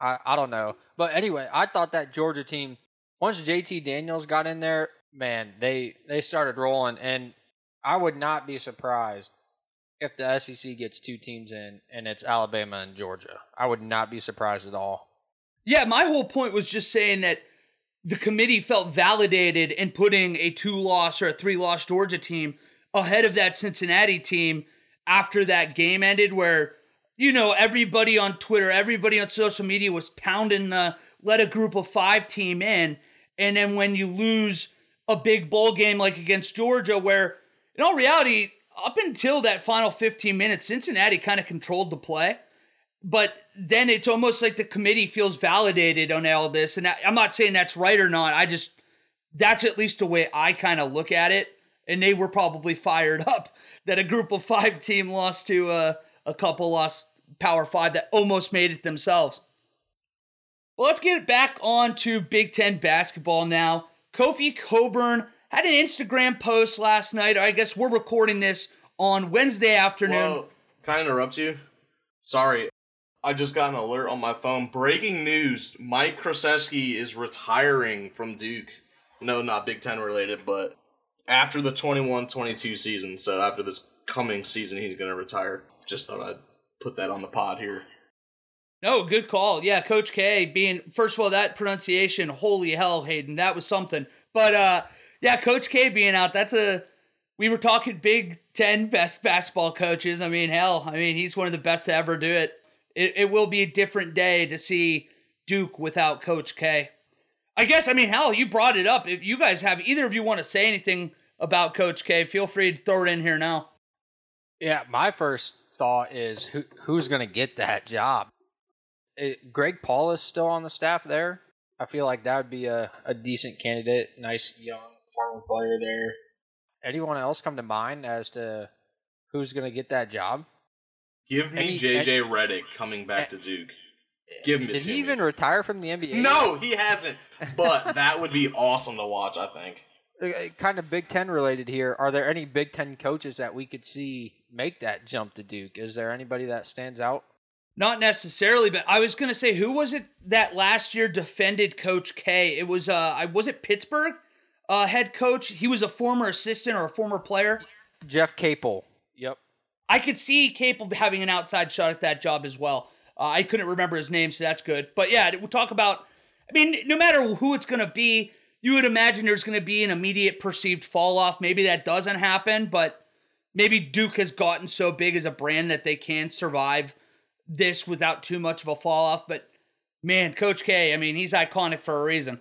Speaker 2: I I don't know, but anyway, I thought that Georgia team once JT Daniels got in there, man, they they started rolling, and I would not be surprised if the SEC gets two teams in, and it's Alabama and Georgia. I would not be surprised at all.
Speaker 1: Yeah, my whole point was just saying that the committee felt validated in putting a two loss or a three loss Georgia team ahead of that Cincinnati team after that game ended, where, you know, everybody on Twitter, everybody on social media was pounding the let a group of five team in. And then when you lose a big bowl game like against Georgia, where in all reality, up until that final 15 minutes, Cincinnati kind of controlled the play. But then it's almost like the committee feels validated on all this. And I, i'm not saying that's right or not. I just that's at least the way i kind of look at it. And they were probably fired up <laughs> that a group of five team lost to a, a couple lost power five that almost made it themselves. Well let's get back on to big ten basketball now Kofi Cockburn had an instagram post last night i guess we're recording this on wednesday afternoon
Speaker 3: Well, can I interrupt you? Sorry. I just got an alert on my phone. Breaking news Mike Krzyzewski is retiring from Duke. No, not Big Ten related, but after the 21 22 season. So after this coming season, he's going to retire. Just thought I'd put that on the pod here.
Speaker 1: No, good call. Yeah, Coach K being first of all that pronunciation, holy hell, Hayden, that was something. But uh yeah, Coach K being out, that's a we were talking Big Ten best basketball coaches. I mean, hell, I mean he's one of the best to ever do it. It it will be a different day to see Duke without Coach K. I guess I mean hell, you brought it up. If you guys have either of you want to say anything about Coach K, feel free to throw it in here now.
Speaker 2: Yeah, my first thought is who who's going to get that job? It, Greg Paul is still on the staff there. I feel like that would be a, a decent candidate. Nice young former player there. Anyone else come to mind as to who's going to get that job?
Speaker 3: Give me
Speaker 2: Any-
Speaker 3: JJ Redick coming back to eh, Duke. Give him
Speaker 2: Did he
Speaker 3: me.
Speaker 2: even retire from the NBA? <laughs>
Speaker 3: No, he hasn't. But <laughs> that would be awesome to watch. I think.
Speaker 2: Uh, uh, kind of Big Ten related here. Are there any Big Ten coaches that we could see make that jump to Duke? Is there anybody that stands out?
Speaker 1: Not necessarily, but I was gonna say who was it that last year defended Coach K? It was uh I was it Pittsburgh uh head coach. He was a former assistant or a former player.
Speaker 2: Jeff Capel. Yep.
Speaker 1: I could see Capel having an outside shot at that job as well. Uh, I couldn't remember his name, so that's good. But yeah, we'll talk about. I mean, no matter who it's gonna be, you would imagine there's gonna be an immediate perceived fall off. Maybe that doesn't happen, but maybe Duke has gotten so big as a brand that they can survive this without too much of a fall off. But man, Coach K, I mean, he's iconic for a reason.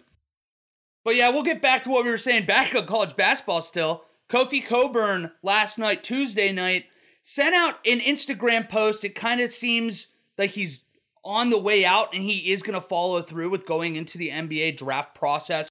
Speaker 1: But yeah, we'll get back to what we were saying back on college basketball still. Kofi Cockburn last night, Tuesday night, sent out an Instagram post. It kind of seems like he's on the way out and he is going to follow through with going into the NBA draft process.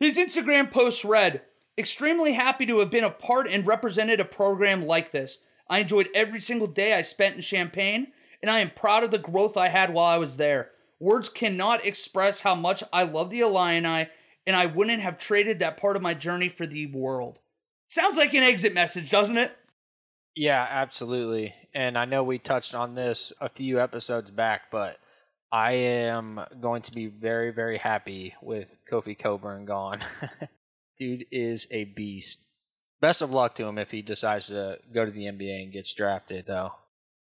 Speaker 1: His Instagram post read, Extremely happy to have been a part and represented a program like this. I enjoyed every single day I spent in Champaign, and I am proud of the growth I had while I was there. Words cannot express how much I love the Illini, and I wouldn't have traded that part of my journey for the world. Sounds like an exit message, doesn't it?
Speaker 2: Yeah, absolutely. And I know we touched on this a few episodes back, but I am going to be very, very happy with Kofi Cockburn gone. <laughs> Dude is a beast. Best of luck to him if he decides to go to the NBA and gets drafted, though.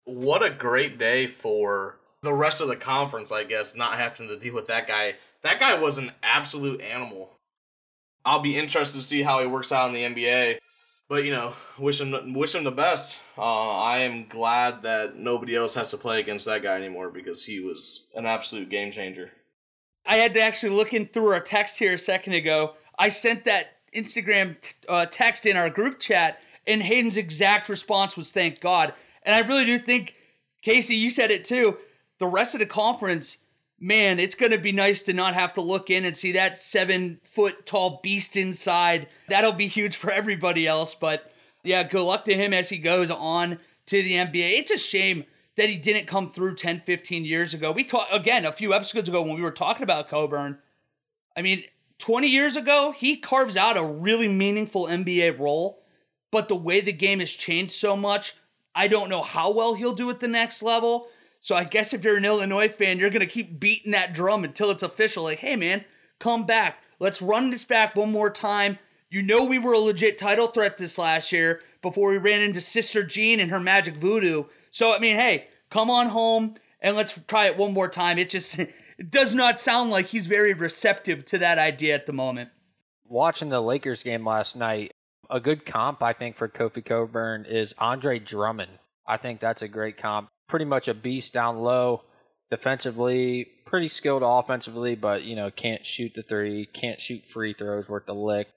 Speaker 3: What a great day for the rest of the conference, I guess, not having to deal with that guy. That guy was an absolute animal. I'll be interested to see how he works out in the NBA. But you know, wish him wish him the best. Uh, I am glad that nobody else has to play against that guy anymore because he was an absolute game changer.
Speaker 1: I had to actually look in through our text here a second ago. I sent that Instagram t- uh, text in our group chat, and Hayden's exact response was "Thank God." And I really do think, Casey, you said it too. The rest of the conference, man, it's going to be nice to not have to look in and see that seven foot tall beast inside. That'll be huge for everybody else. But yeah, good luck to him as he goes on to the NBA. It's a shame that he didn't come through 10, 15 years ago. We talked again a few episodes ago when we were talking about Cockburn. I mean, 20 years ago, he carves out a really meaningful NBA role, but the way the game has changed so much, I don't know how well he'll do at the next level. So I guess if you're an Illinois fan, you're going to keep beating that drum until it's official. Like, hey, man, come back. Let's run this back one more time. You know, we were a legit title threat this last year before we ran into Sister Jean and her magic voodoo. So, I mean, hey, come on home and let's try it one more time. It just <laughs> it does not sound like he's very receptive to that idea at the moment.
Speaker 2: Watching the Lakers game last night, a good comp, I think, for Kofi Cockburn is Andre Drummond. I think that's a great comp. Pretty much a beast down low, defensively, pretty skilled offensively, but, you know, can't shoot the three, can't shoot free throws worth the lick.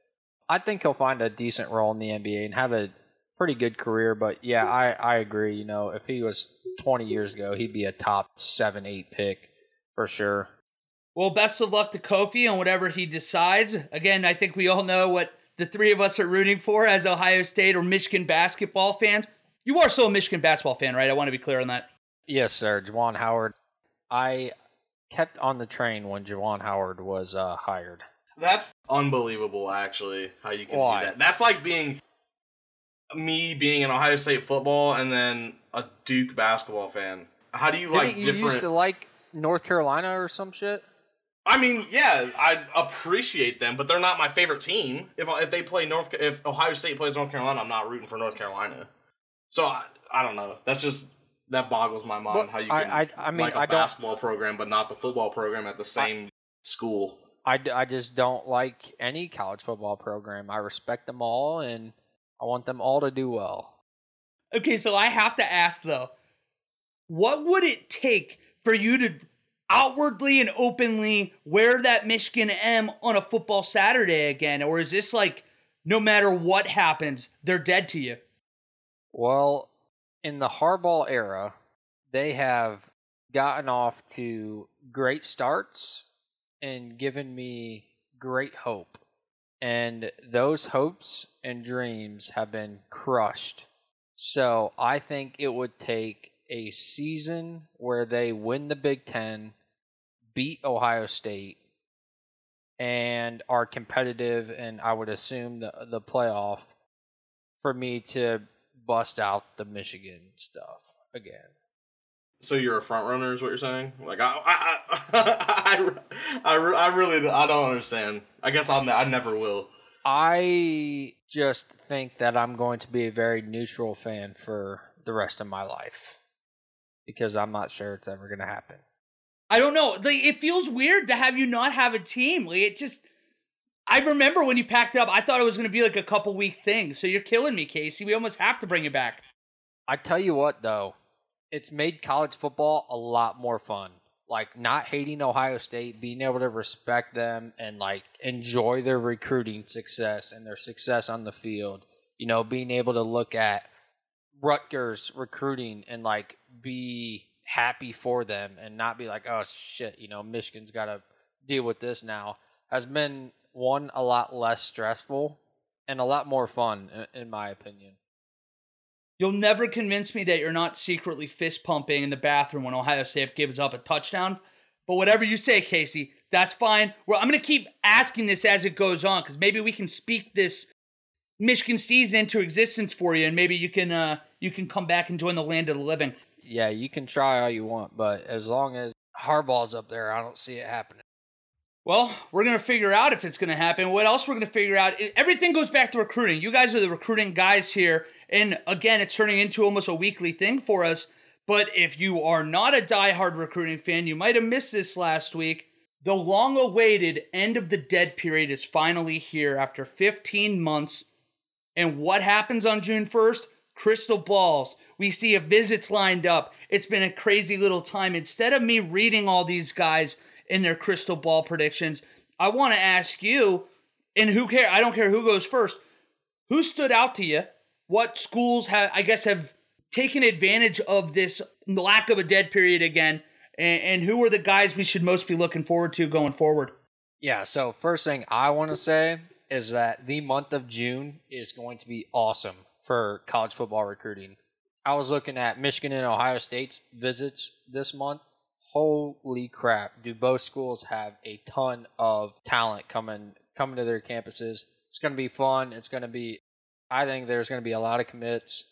Speaker 2: I think he'll find a decent role in the NBA and have a pretty good career. But yeah, I, I agree. You know, if he was 20 years ago, he'd be a top seven, eight pick for sure.
Speaker 1: Well, best of luck to Kofi on whatever he decides. Again, I think we all know what the three of us are rooting for as Ohio State or Michigan basketball fans. You are still a Michigan basketball fan, right? I want to be clear on that.
Speaker 2: Yes, sir. Juwan Howard. I kept on the train when Juwan Howard was uh, hired.
Speaker 3: That's unbelievable, actually. How you can
Speaker 2: Why?
Speaker 3: do that? That's like being me being an Ohio State football and then a Duke basketball fan. How do you like
Speaker 2: Didn't you
Speaker 3: different?
Speaker 2: used to like North Carolina or some shit?
Speaker 3: I mean, yeah, I appreciate them, but they're not my favorite team. If if they play North, if Ohio State plays North Carolina, I'm not rooting for North Carolina. So I, I don't know. That's just that boggles my mind
Speaker 2: Well,
Speaker 3: how you can
Speaker 2: I- I mean,
Speaker 3: like a
Speaker 2: I
Speaker 3: basketball program but not the football program at the same school.
Speaker 2: I, I just don't like any college football program. I respect them all, and I want them all to do well.
Speaker 1: Okay, so I have to ask though, what would it take for you to outwardly and openly wear that Michigan M on a football Saturday again? Or is this like no matter what happens, they're dead to you?
Speaker 2: Well, in the Harbaugh era, they have gotten off to great starts and given me great hope. And those hopes and dreams have been crushed. So I think it would take a season where they win the Big Ten, beat Ohio State, and are competitive, and I would assume the the playoff for me to bust out the Michigan stuff again.
Speaker 3: So you're a front runner, is what you're saying? Like I, I, I, <laughs> I, I, I really, I don't understand. I guess I'll, I never will.
Speaker 2: I just think that I'm going to be a very neutral fan for the rest of my life because I'm not sure it's ever going to happen.
Speaker 1: I don't know. Like, it feels weird to have you not have a team. Like, it just. I remember when you packed it up, I thought it was going to be like a couple week thing. So you're killing me, Casey. We almost have to bring it back.
Speaker 2: I tell you what, though, it's made college football a lot more fun. Like not hating Ohio State, being able to respect them and like enjoy their recruiting success and their success on the field. You know, being able to look at Rutgers recruiting and like be happy for them and not be like, oh shit, you know, Michigan's got to deal with this now has been one a lot less stressful and a lot more fun in, my opinion.
Speaker 1: You'll never convince me that you're not secretly fist pumping in the bathroom when Ohio State gives up a touchdown. But whatever you say, Casey, that's fine. Well, I'm going to keep asking this as it goes on because maybe we can speak this Michigan season into existence for you, and maybe you can uh, you can come back and join the land of the living.
Speaker 2: Yeah, you can try all you want, but as long as Harbaugh's up there, I don't see it happening.
Speaker 1: Well, we're going to figure out if it's going to happen. What else we're going to figure out? Everything goes back to recruiting. You guys are the recruiting guys here. And again, it's turning into almost a weekly thing for us. But if you are not a die-hard recruiting fan, you might have missed this last week. The long awaited end of the dead period is finally here after 15 months. And what happens on June 1st? Crystal balls. We see a visits lined up. It's been a crazy little time. Instead of me reading all these guys in their crystal ball predictions, I want to ask you, and who care? I don't care who goes first. Who stood out to you what schools have, I guess, have taken advantage of this lack of a dead period again, and, and who are the guys we should most be looking forward to going forward?
Speaker 2: Yeah, so first thing I want to say is that the month of June is going to be awesome for college football recruiting. I was looking at Michigan and Ohio State's visits this month. Holy crap, do both schools have a ton of talent coming coming to their campuses. It's going to be fun. It's going to be I think there's going to be a lot of commits,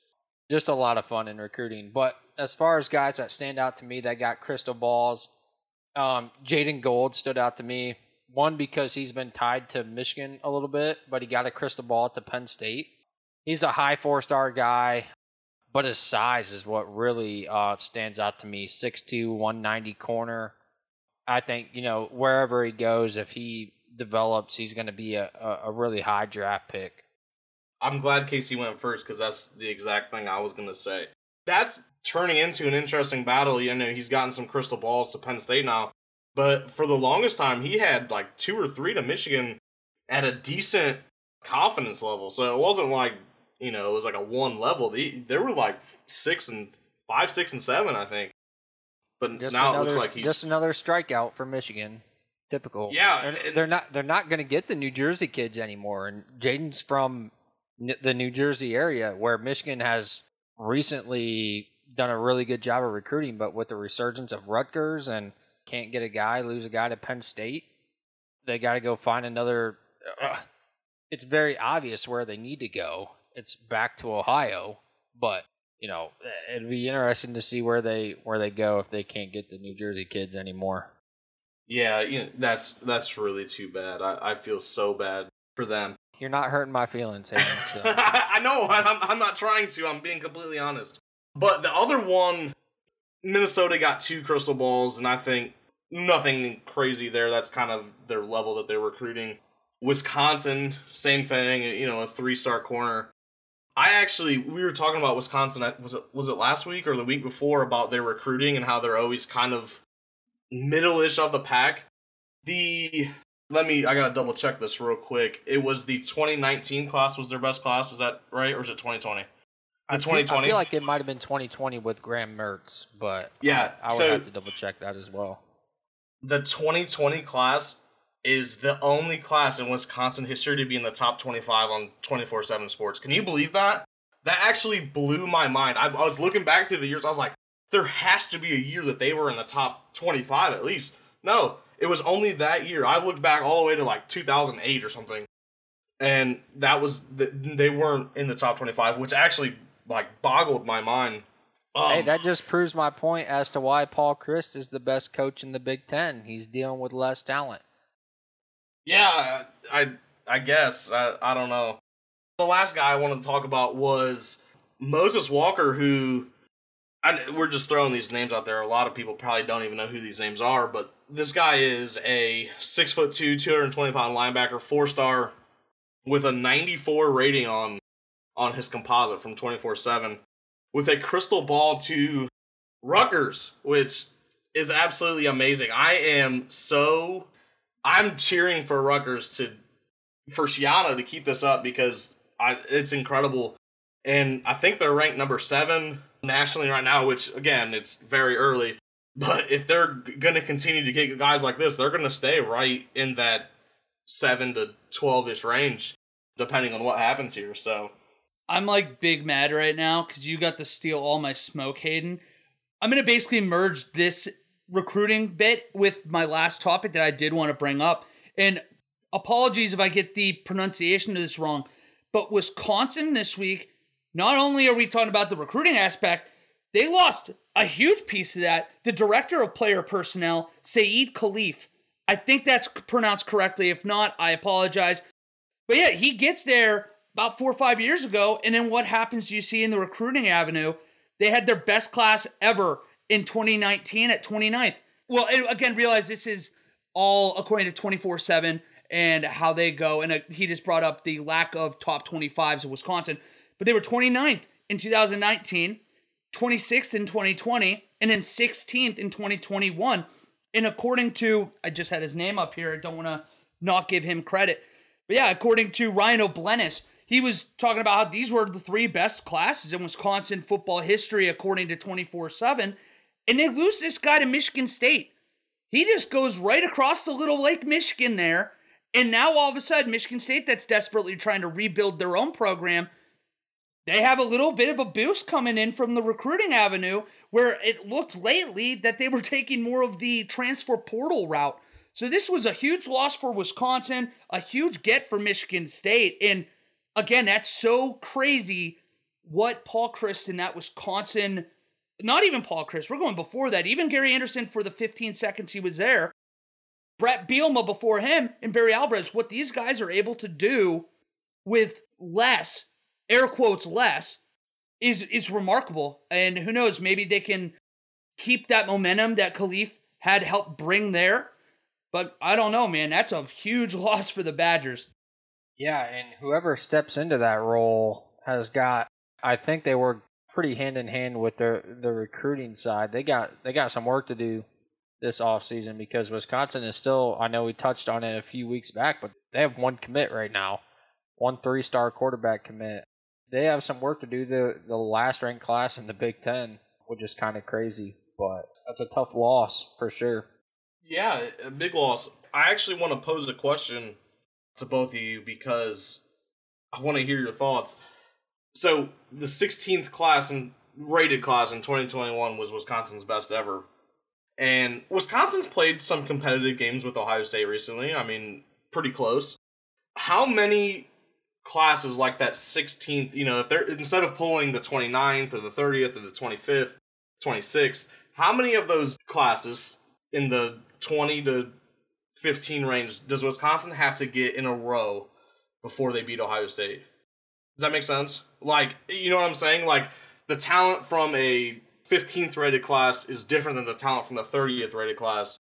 Speaker 2: just a lot of fun in recruiting. But as far as guys that stand out to me that got crystal balls, um, Jaden Gold stood out to me. One because he's been tied to Michigan a little bit, but he got a crystal ball to Penn State. He's a high four star guy, but his size is what really uh, stands out to me. 6'2", 190 corner. I think you know wherever he goes, if he develops, he's going to be a, a, a really high draft pick.
Speaker 3: I'm glad Casey went first because that's the exact thing I was going to say. That's turning into an interesting battle. You know, he's gotten some crystal balls to Penn State now, but for the longest time, he had like two or three to Michigan at a decent confidence level. So it wasn't like you know it was like a one level. They, there were like six and five, six and seven, I think. But just now
Speaker 2: another,
Speaker 3: it looks like he's
Speaker 2: just another strikeout for Michigan. Typical.
Speaker 3: Yeah,
Speaker 2: they're, they're not. They're not going to get the New Jersey kids anymore. And Jaden's from the New Jersey area, where Michigan has recently done a really good job of recruiting, but with the resurgence of Rutgers and can't get a guy, lose a guy to Penn State, they got to go find another. Uh, it's very obvious where they need to go. It's back to Ohio, but you know it'd be interesting to see where they where they go if they can't get the New Jersey kids anymore.
Speaker 3: Yeah, you know, that's that's really too bad. I, I feel so bad for them.
Speaker 2: You're not hurting my feelings, Hayden, <laughs> so.
Speaker 3: I know. I'm, I'm not trying to. I'm being completely honest. But the other one, Minnesota got two crystal balls, and I think nothing crazy there. That's kind of their level that they're recruiting. Wisconsin, same thing. You know, a three star corner. I actually, we were talking about Wisconsin. Was it was it last week or the week before about their recruiting and how they're always kind of middle-ish of the pack. The let me i gotta double check this real quick it was the 2019 class was their best class is that right or is it 2020 the 2020
Speaker 2: i feel like it might have been 2020 with graham mertz but
Speaker 3: yeah
Speaker 2: i, I would
Speaker 3: so
Speaker 2: have to double check that as well
Speaker 3: the 2020 class is the only class in Wisconsin history to be in the top 25 on 24 7 sports. Can you believe that? That actually blew my mind. I, I was looking back through the years, I was like, there has to be a year that they were in the top 25 at least. No, it was only that year. I looked back all the way to like 2008 or something. And that was, they weren't in the top 25, which actually like boggled my mind.
Speaker 2: Um, hey, that just proves my point as to why Paul Chryst is the best coach in the Big Ten. He's dealing with less talent.
Speaker 3: Yeah, I I guess I I don't know. The last guy I wanted to talk about was Moses Walker, who I, we're just throwing these names out there. A lot of people probably don't even know who these names are, but this guy is a six foot two, two hundred twenty pound linebacker, four star, with a ninety four rating on on his composite from twenty four seven, with a crystal ball to Rutgers, which is absolutely amazing. I am so I'm cheering for Rutgers to for Schiano to keep this up because I, it's incredible. And I think they're ranked number seven nationally right now, which again, it's very early. <laughs> But if they're going to continue to get guys like this, they're going to stay right in that seven to twelve ish range, depending on what happens here. So
Speaker 1: I'm like big mad right now because you got to steal all my smoke, Hayden. I'm to basically merge this recruiting bit with my last topic that I did want to bring up. And apologies if I get the pronunciation of this wrong, but Wisconsin this week, not only are we talking about the recruiting aspect, they lost a huge piece of that. The director of player personnel, Saeed Khalif. I think that's pronounced correctly. If not, I apologize. But yeah, he gets there about four or five years ago. And then what happens do you see in the recruiting avenue? They had their best class ever in 2019 at 29th. Well, again, realize this is all according to 24 7 and how they go. And uh, he just brought up the lack of top 25s in Wisconsin, but they were 29th in 2019, 26th in 2020, and then 16th in 2021. And according to, I just had his name up here, I don't want to not give him credit. But yeah, according to Ryan O'Blenis, he was talking about how these were the three best classes in Wisconsin football history, according to 24 7 and they lose this guy to Michigan State. He just goes right across the little Lake Michigan there. And now all of a sudden, Michigan State, that's desperately trying to rebuild their own program, they have a little bit of a boost coming in from the recruiting avenue where it looked lately that they were <laughs> taking more of the transfer portal route. So this was a huge loss for Wisconsin, a huge get for Michigan State. And again, that's so crazy what Paul Chryst and that Wisconsin not even Paul Chryst, We're going before that. Even Gary Anderson for the 15 seconds he was there. Bret Bielema before him and Barry Alvarez. What these guys are able to do with less, air quotes less, is is remarkable. And who knows, maybe they can keep that momentum that Khalif had helped bring there. But I don't know, man. That's a huge <laughs> loss for the Badgers.
Speaker 2: Yeah, and whoever steps into that role has got I think they were pretty hand in hand with their the recruiting side. They got they got some work to do this offseason because Wisconsin is still I know we touched on it a few weeks back, but they have one commit right now. One three star quarterback commit. They have some work to do. The the last ranked class in the Big Ten, which is kind of crazy. But that's a tough loss for sure.
Speaker 3: Yeah, a big loss. I actually want to pose a question to both of you because I want to hear your thoughts so the 16th class and rated class in 2021 was Wisconsin's best ever. And Wisconsin's played some competitive games with Ohio State recently. I mean, pretty close. How many classes like that 16th, you know, if they're instead of pulling the 29th or the 30th or the 25th, 26th, how many of those classes in the 20 to 15 range does Wisconsin have to get in a row before they beat Ohio State? Does that make sense? Like, you know what I'm saying? Like, the talent from a 15th rated class is different than the talent from the 30th rated class.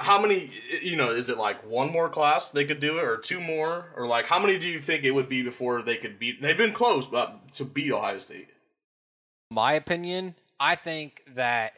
Speaker 3: How many, you know, is it like one more class they could do it, or two more, or like how many do you think it would be before they could beat? They've been close, but to beat Ohio State.
Speaker 2: My opinion, I think that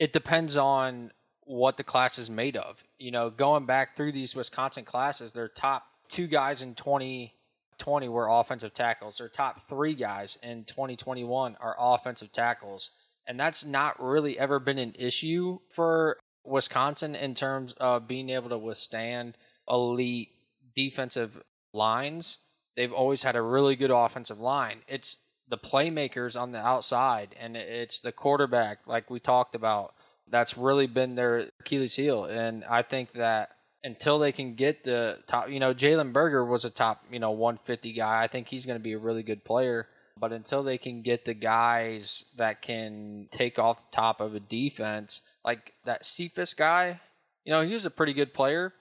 Speaker 2: it depends on what the class is made of. You know, going back through these Wisconsin classes, their top two guys in 20 20 were offensive tackles. Their top three guys in 2021 are offensive tackles. And that's not really ever been an issue for Wisconsin in terms of being able to withstand elite defensive lines. They've always had a really good offensive line. It's the playmakers on the outside and it's the quarterback, like we talked about. That's really been their Achilles heel. And I think that until they can get the top, you know, Jalen Berger was a top, you know, 150 guy. I think he's going to be a really good player. But until they can get the guys that can take off the top of a defense, like that Cephus guy, you know, he was a pretty good player.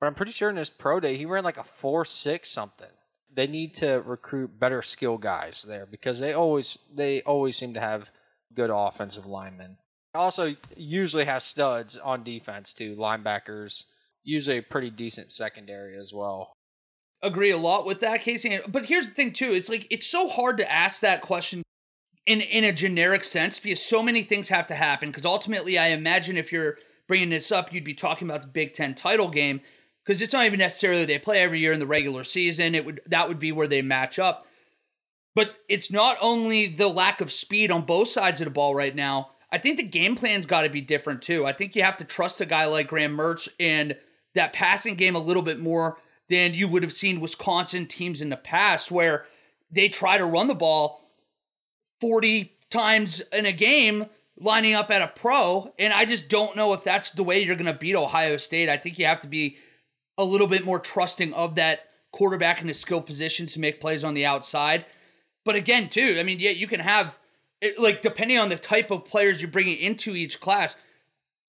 Speaker 2: But I'm pretty sure in his pro day he ran like a four six something. They need to recruit better skill guys there because they always they always seem to have good offensive linemen. Also, usually have studs on defense too, linebackers. Usually a pretty decent secondary as well
Speaker 1: agree a lot with that, Casey. But here's the thing, too. It's like it's so hard to ask that question in in a generic sense because so many things have to happen. Because ultimately, I imagine if you're bringing this up, you'd be talking about the Big Ten title game because it's not even necessarily they play every year in the regular season. It would that would be where they match up. But it's not only the lack of speed on both sides of the ball right now. I think the game plan's got to be different too. I think you have to trust a guy like Graham Mertz and that passing game a little bit more than you would have seen Wisconsin teams in the past where they try to run the ball 40 times in a game lining up at a pro and I just don't know if that's the way you're going to beat Ohio State. I think you have to be a little bit more trusting of that quarterback in the skill position to make plays on the outside. But again, too, I mean, yeah, you can have like depending on the type of players you're bringing into each class,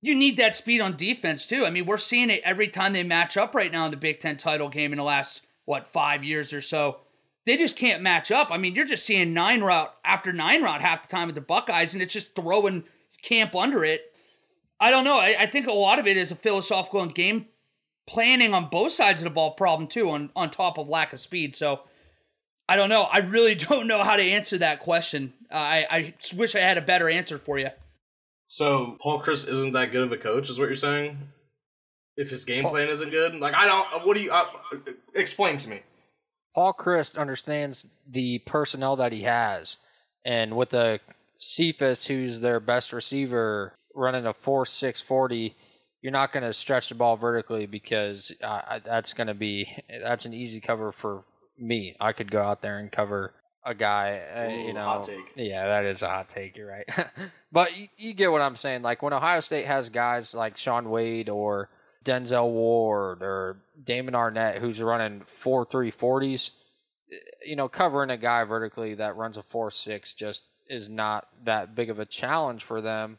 Speaker 1: you need that speed on defense too. I mean, we're seeing it every time they match up right now in the Big Ten title game in the last what five years or so. They just can't match up. I mean, you're just seeing nine route after nine route half the time with the Buckeyes, and it's just throwing camp under it. I don't know. I, I think a lot of it is a philosophical and game planning on both sides of the ball problem too, on on top of lack of speed. So I don't know. I really <laughs> don't know how to answer that question. Uh, I I wish I had a better answer for you.
Speaker 3: So Paul Chryst isn't that good of a coach, is what you're saying? If his game plan isn't good, like I don't. What do you uh, explain to me?
Speaker 2: Paul Chryst understands the personnel that he has, and with the Cephus, who's their best receiver, running a four six forty, you're not going to stretch the ball vertically because uh, that's going to be that's an easy cover for me. I could go out there and cover a guy. Uh, Ooh, you know, yeah, that is a hot take. You're right, <laughs> but you, you, get what I'm saying. Like when Ohio State has guys like Shaun Wade or Denzel Ward or Damon Arnette, who's running four three forties, eh, you know, covering a guy vertically that runs a four six just is not that big of a challenge for them.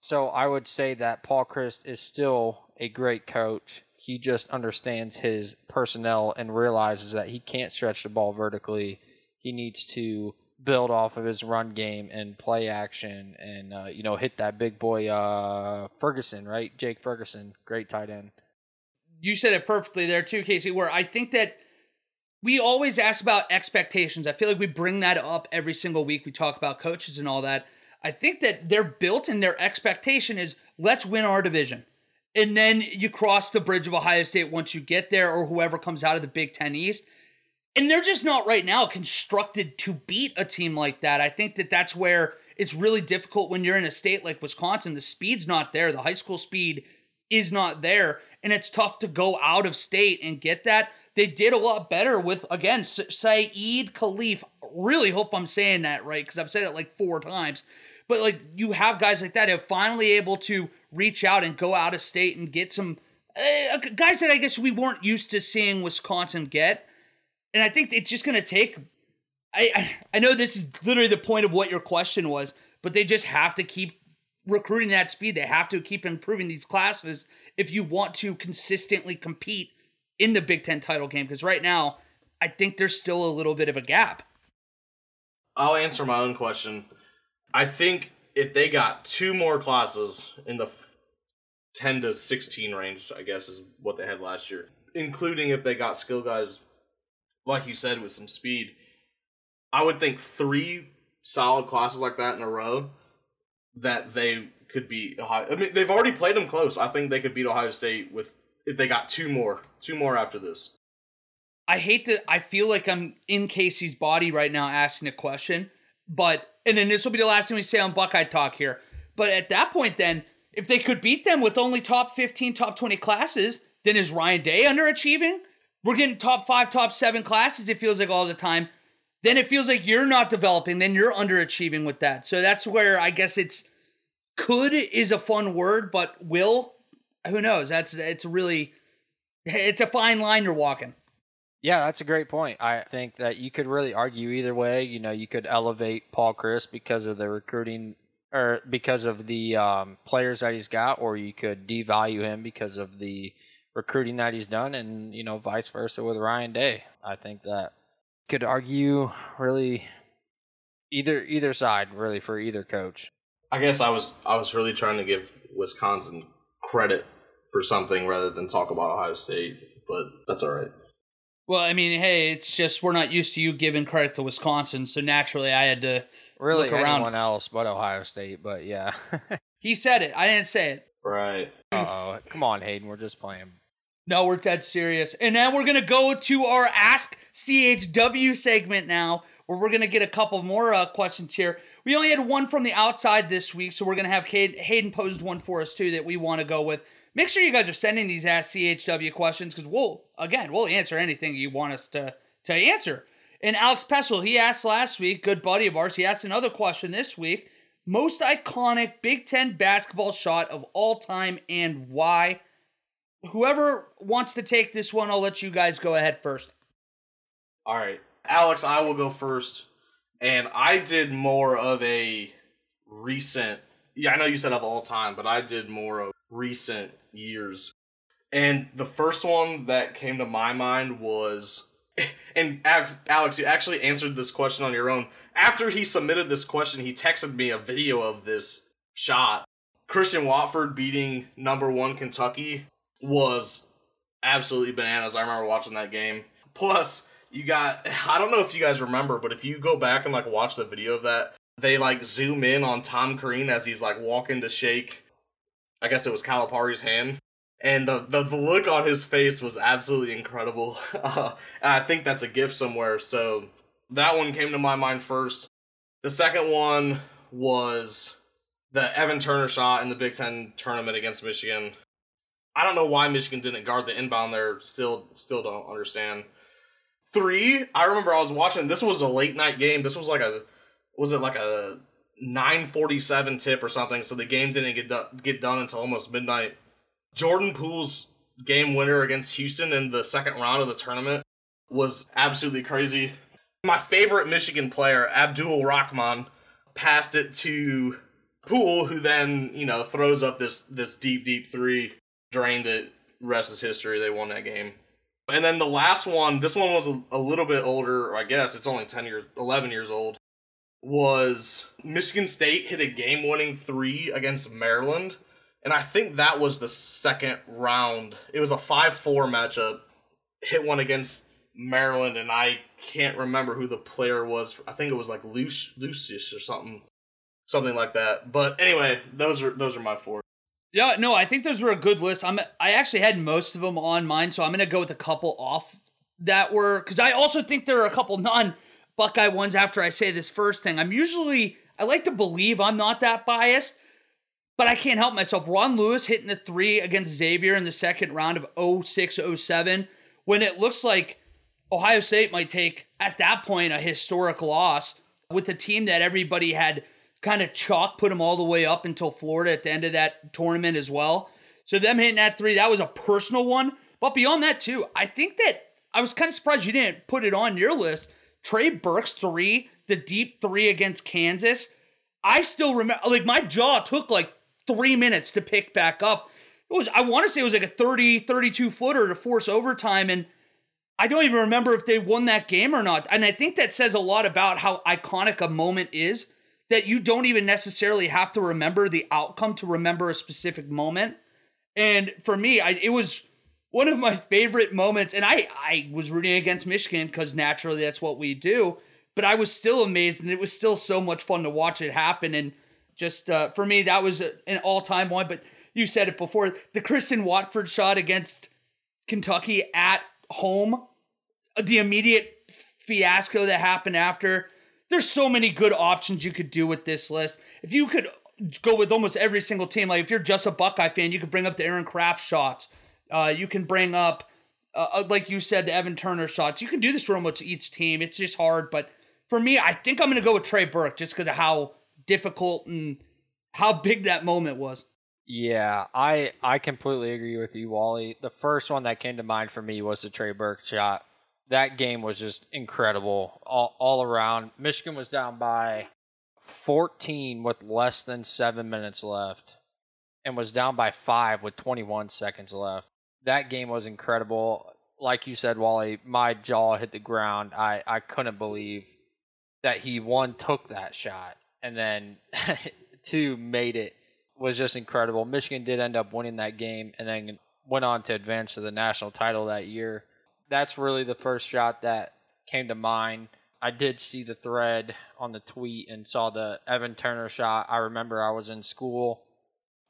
Speaker 2: So I would say that Paul Chryst is still a great coach. He just understands his personnel and realizes that he can't stretch the ball vertically he needs to build off of his run game and play action and uh, you know hit that big boy uh, Ferguson, right? Jake Ferguson, great tight end.
Speaker 1: You said it perfectly there too, Casey. Where I think that we always ask about expectations. I feel like we bring that up every single week. We talk about coaches and all that. I think that they're built and their expectation is let's win our division. And then you cross the bridge of Ohio State once you get there, or whoever comes out of the Big Ten East and they're just not right now constructed to beat a team like that. I think that that's where it's really difficult when you're in a state like Wisconsin. The speed's not there. The high school speed is not there, and it's tough to go out of state and get that. They did a lot better with again Saeed Khalif. Really hope I'm saying that right because I've said it like four times. But like you have guys like that who are finally able to reach out and go out of state and get some uh, guys that I guess we weren't used to seeing Wisconsin get and I think it's just going to take. I I know this is literally the point of what your question was, but they just have to keep recruiting that speed. They have to keep improving these classes if you want to consistently compete in the Big Ten title game. Because right now, I think there's still a little bit of a gap.
Speaker 3: I'll answer my own question. I think if they got two more classes in the 10 to 16 range, I guess is what they had last year, including if they got skill guys like you said, with some speed. I would think three solid classes like that in a row that they could beat Ohio. I mean, they've already played them close. I think they could beat Ohio State with if they got two more, two more after this.
Speaker 1: I hate that. I feel like I'm in Casey's body right now asking a question, but and then this will be the last thing we say on Buckeye Talk here. But at that point, then if they could beat them with only top 15, top 20 classes, then is Ryan Day underachieving? We're getting top five, top seven classes, it feels like all the time. Then it feels like you're not developing, then you're underachieving with that. So that's where I guess it's could is a fun word, but will, who knows? That's it's really it's a fine line you're walking.
Speaker 2: Yeah, that's a great point. I think that you could really argue either way. You know, you could elevate Paul Chryst because of the recruiting or because of the um, players that he's got, or you could devalue him because of the recruiting that he's done, and you know, vice versa with Ryan Day. I think that could argue really either either side really for either coach.
Speaker 3: I guess I was I was really trying to give Wisconsin credit for something rather than talk about Ohio State, but that's all right.
Speaker 1: Well, I mean, hey, it's just we're not used to you giving credit to Wisconsin, so naturally I had to
Speaker 2: really
Speaker 1: look around.
Speaker 2: anyone else but Ohio State. But yeah, <laughs>
Speaker 1: He said it. I didn't say it.
Speaker 3: Right.
Speaker 2: oh, come on, Hayden, we're just playing.
Speaker 1: No, we're dead serious. And now we're gonna go to our Ask CHW segment now, where we're gonna get a couple more uh, questions here. We only had one from the outside this week, so we're gonna have Hayden, Hayden posed one for us too that we want to go with. Make sure you guys are sending these Ask CHW questions because we'll again we'll answer anything you want us to to answer. And Alex Pessel, he asked last week, good buddy of ours, he asked another question this week. Most iconic Big Ten basketball shot of all time and why? Whoever wants to take this one, I'll let you guys go ahead first.
Speaker 3: All right. Alex, I will go first. And I did more of a recent yeah, I know you said of all time, but I did more of recent years. And the first one that came to my mind was <laughs> and Alex, Alex, you actually answered this question on your own. After he submitted this question, he texted me a video of this shot. Christian Watford beating number one Kentucky was absolutely bananas. I remember watching that game. Plus, you got <laughs> I don't know if you guys remember, but if you go back and like watch the video of that, they like zoom in on Tom Crean as he's like walking to shake I guess it was Calipari's hand. And the, the, the look on his face was absolutely incredible. <laughs> Uh, I think that's a gift somewhere. So that one came to my mind first. The second one was the Evan Turner shot in the Big Ten tournament against Michigan. I don't know why Michigan didn't guard the inbound there. Still, still don't understand. Three, I remember I was watching. This was a late night game. This was like a, was it like a 9:47 tip or something? So the game didn't get done, get done until almost midnight. Jordan Poole's game winner against Houston in the second round of the tournament was absolutely crazy. My favorite Michigan player, Abdur-Rahkman, passed it to Poole, who then you know throws up this this deep deep three, drained it. Rest is history. They won that game. And then the last one, this one was a, a little bit older. I guess it's only ten years, eleven years old. Was Michigan State hit a game winning three against Maryland, and I think that was the second round. It was a five four matchup. Hit one against Maryland, and I can't remember who the player was. I think it was like Lucious or something, something like that. But anyway, those are those are my four.
Speaker 1: Yeah, no, I think those were a good list. I'm I actually had most of them on mine, so I'm gonna go with a couple off that were because I also think there are a couple non Buckeye ones after I say this first thing. I'm usually I like to believe I'm not that biased, but I can't help myself. Ron Lewis hitting the three against Xavier in the second round of 06 07 when it looks like Ohio State might take at that point a historic loss with the team that everybody had kind of chalk put them all the way up until Florida at the end of that tournament as well. So them hitting that three, that was a personal one. But beyond that too, I think that I was kind of surprised you didn't put it on your list. Trey Burke's three, the deep three against Kansas. I still remember, like my jaw took like three minutes to pick back up. It was, I want to say it was like a 30, 32 footer to force overtime. And I don't even remember if they won that game or not. And I think that says a lot about how iconic a moment is that you don't even necessarily have to remember the outcome to remember a specific moment. And for me, I, it was one of my favorite moments. And I, I was rooting against Michigan because naturally that's what we do. But I was still amazed, and it was still so much fun to watch it happen. And just uh, for me, that was an all time one. But you said it before the Christian Watford shot against Kentucky at home, the immediate fiasco that happened after. There's so many good options you could do with this list. If you could go with almost every single team. Like if you're just a Buckeye fan, you can bring up the Aaron Craft shots. Uh, you can bring up, uh, uh, like you said, the Evan Turner shots. You can do this for almost each team. It's just hard, but for me, I think I'm going to go with Trey Burke just because of how difficult and how big that moment was.
Speaker 2: Yeah, I I completely agree with you, Wally. The first one that came to mind for me was the Trey Burke shot. That game was just incredible all, all around. Michigan was down by 14 with less than seven minutes left and was down by five with 21 seconds left. That game was incredible. Like you said, Wally, my jaw hit the ground. I, I couldn't believe that he, one, took that shot, and then <laughs> two, made it. Was just incredible. Michigan did end up winning that game and then went on to advance to the national title that year. That's really the first shot that came to mind I did see the thread on the tweet and saw the Evan Turner shot. I remember I was in school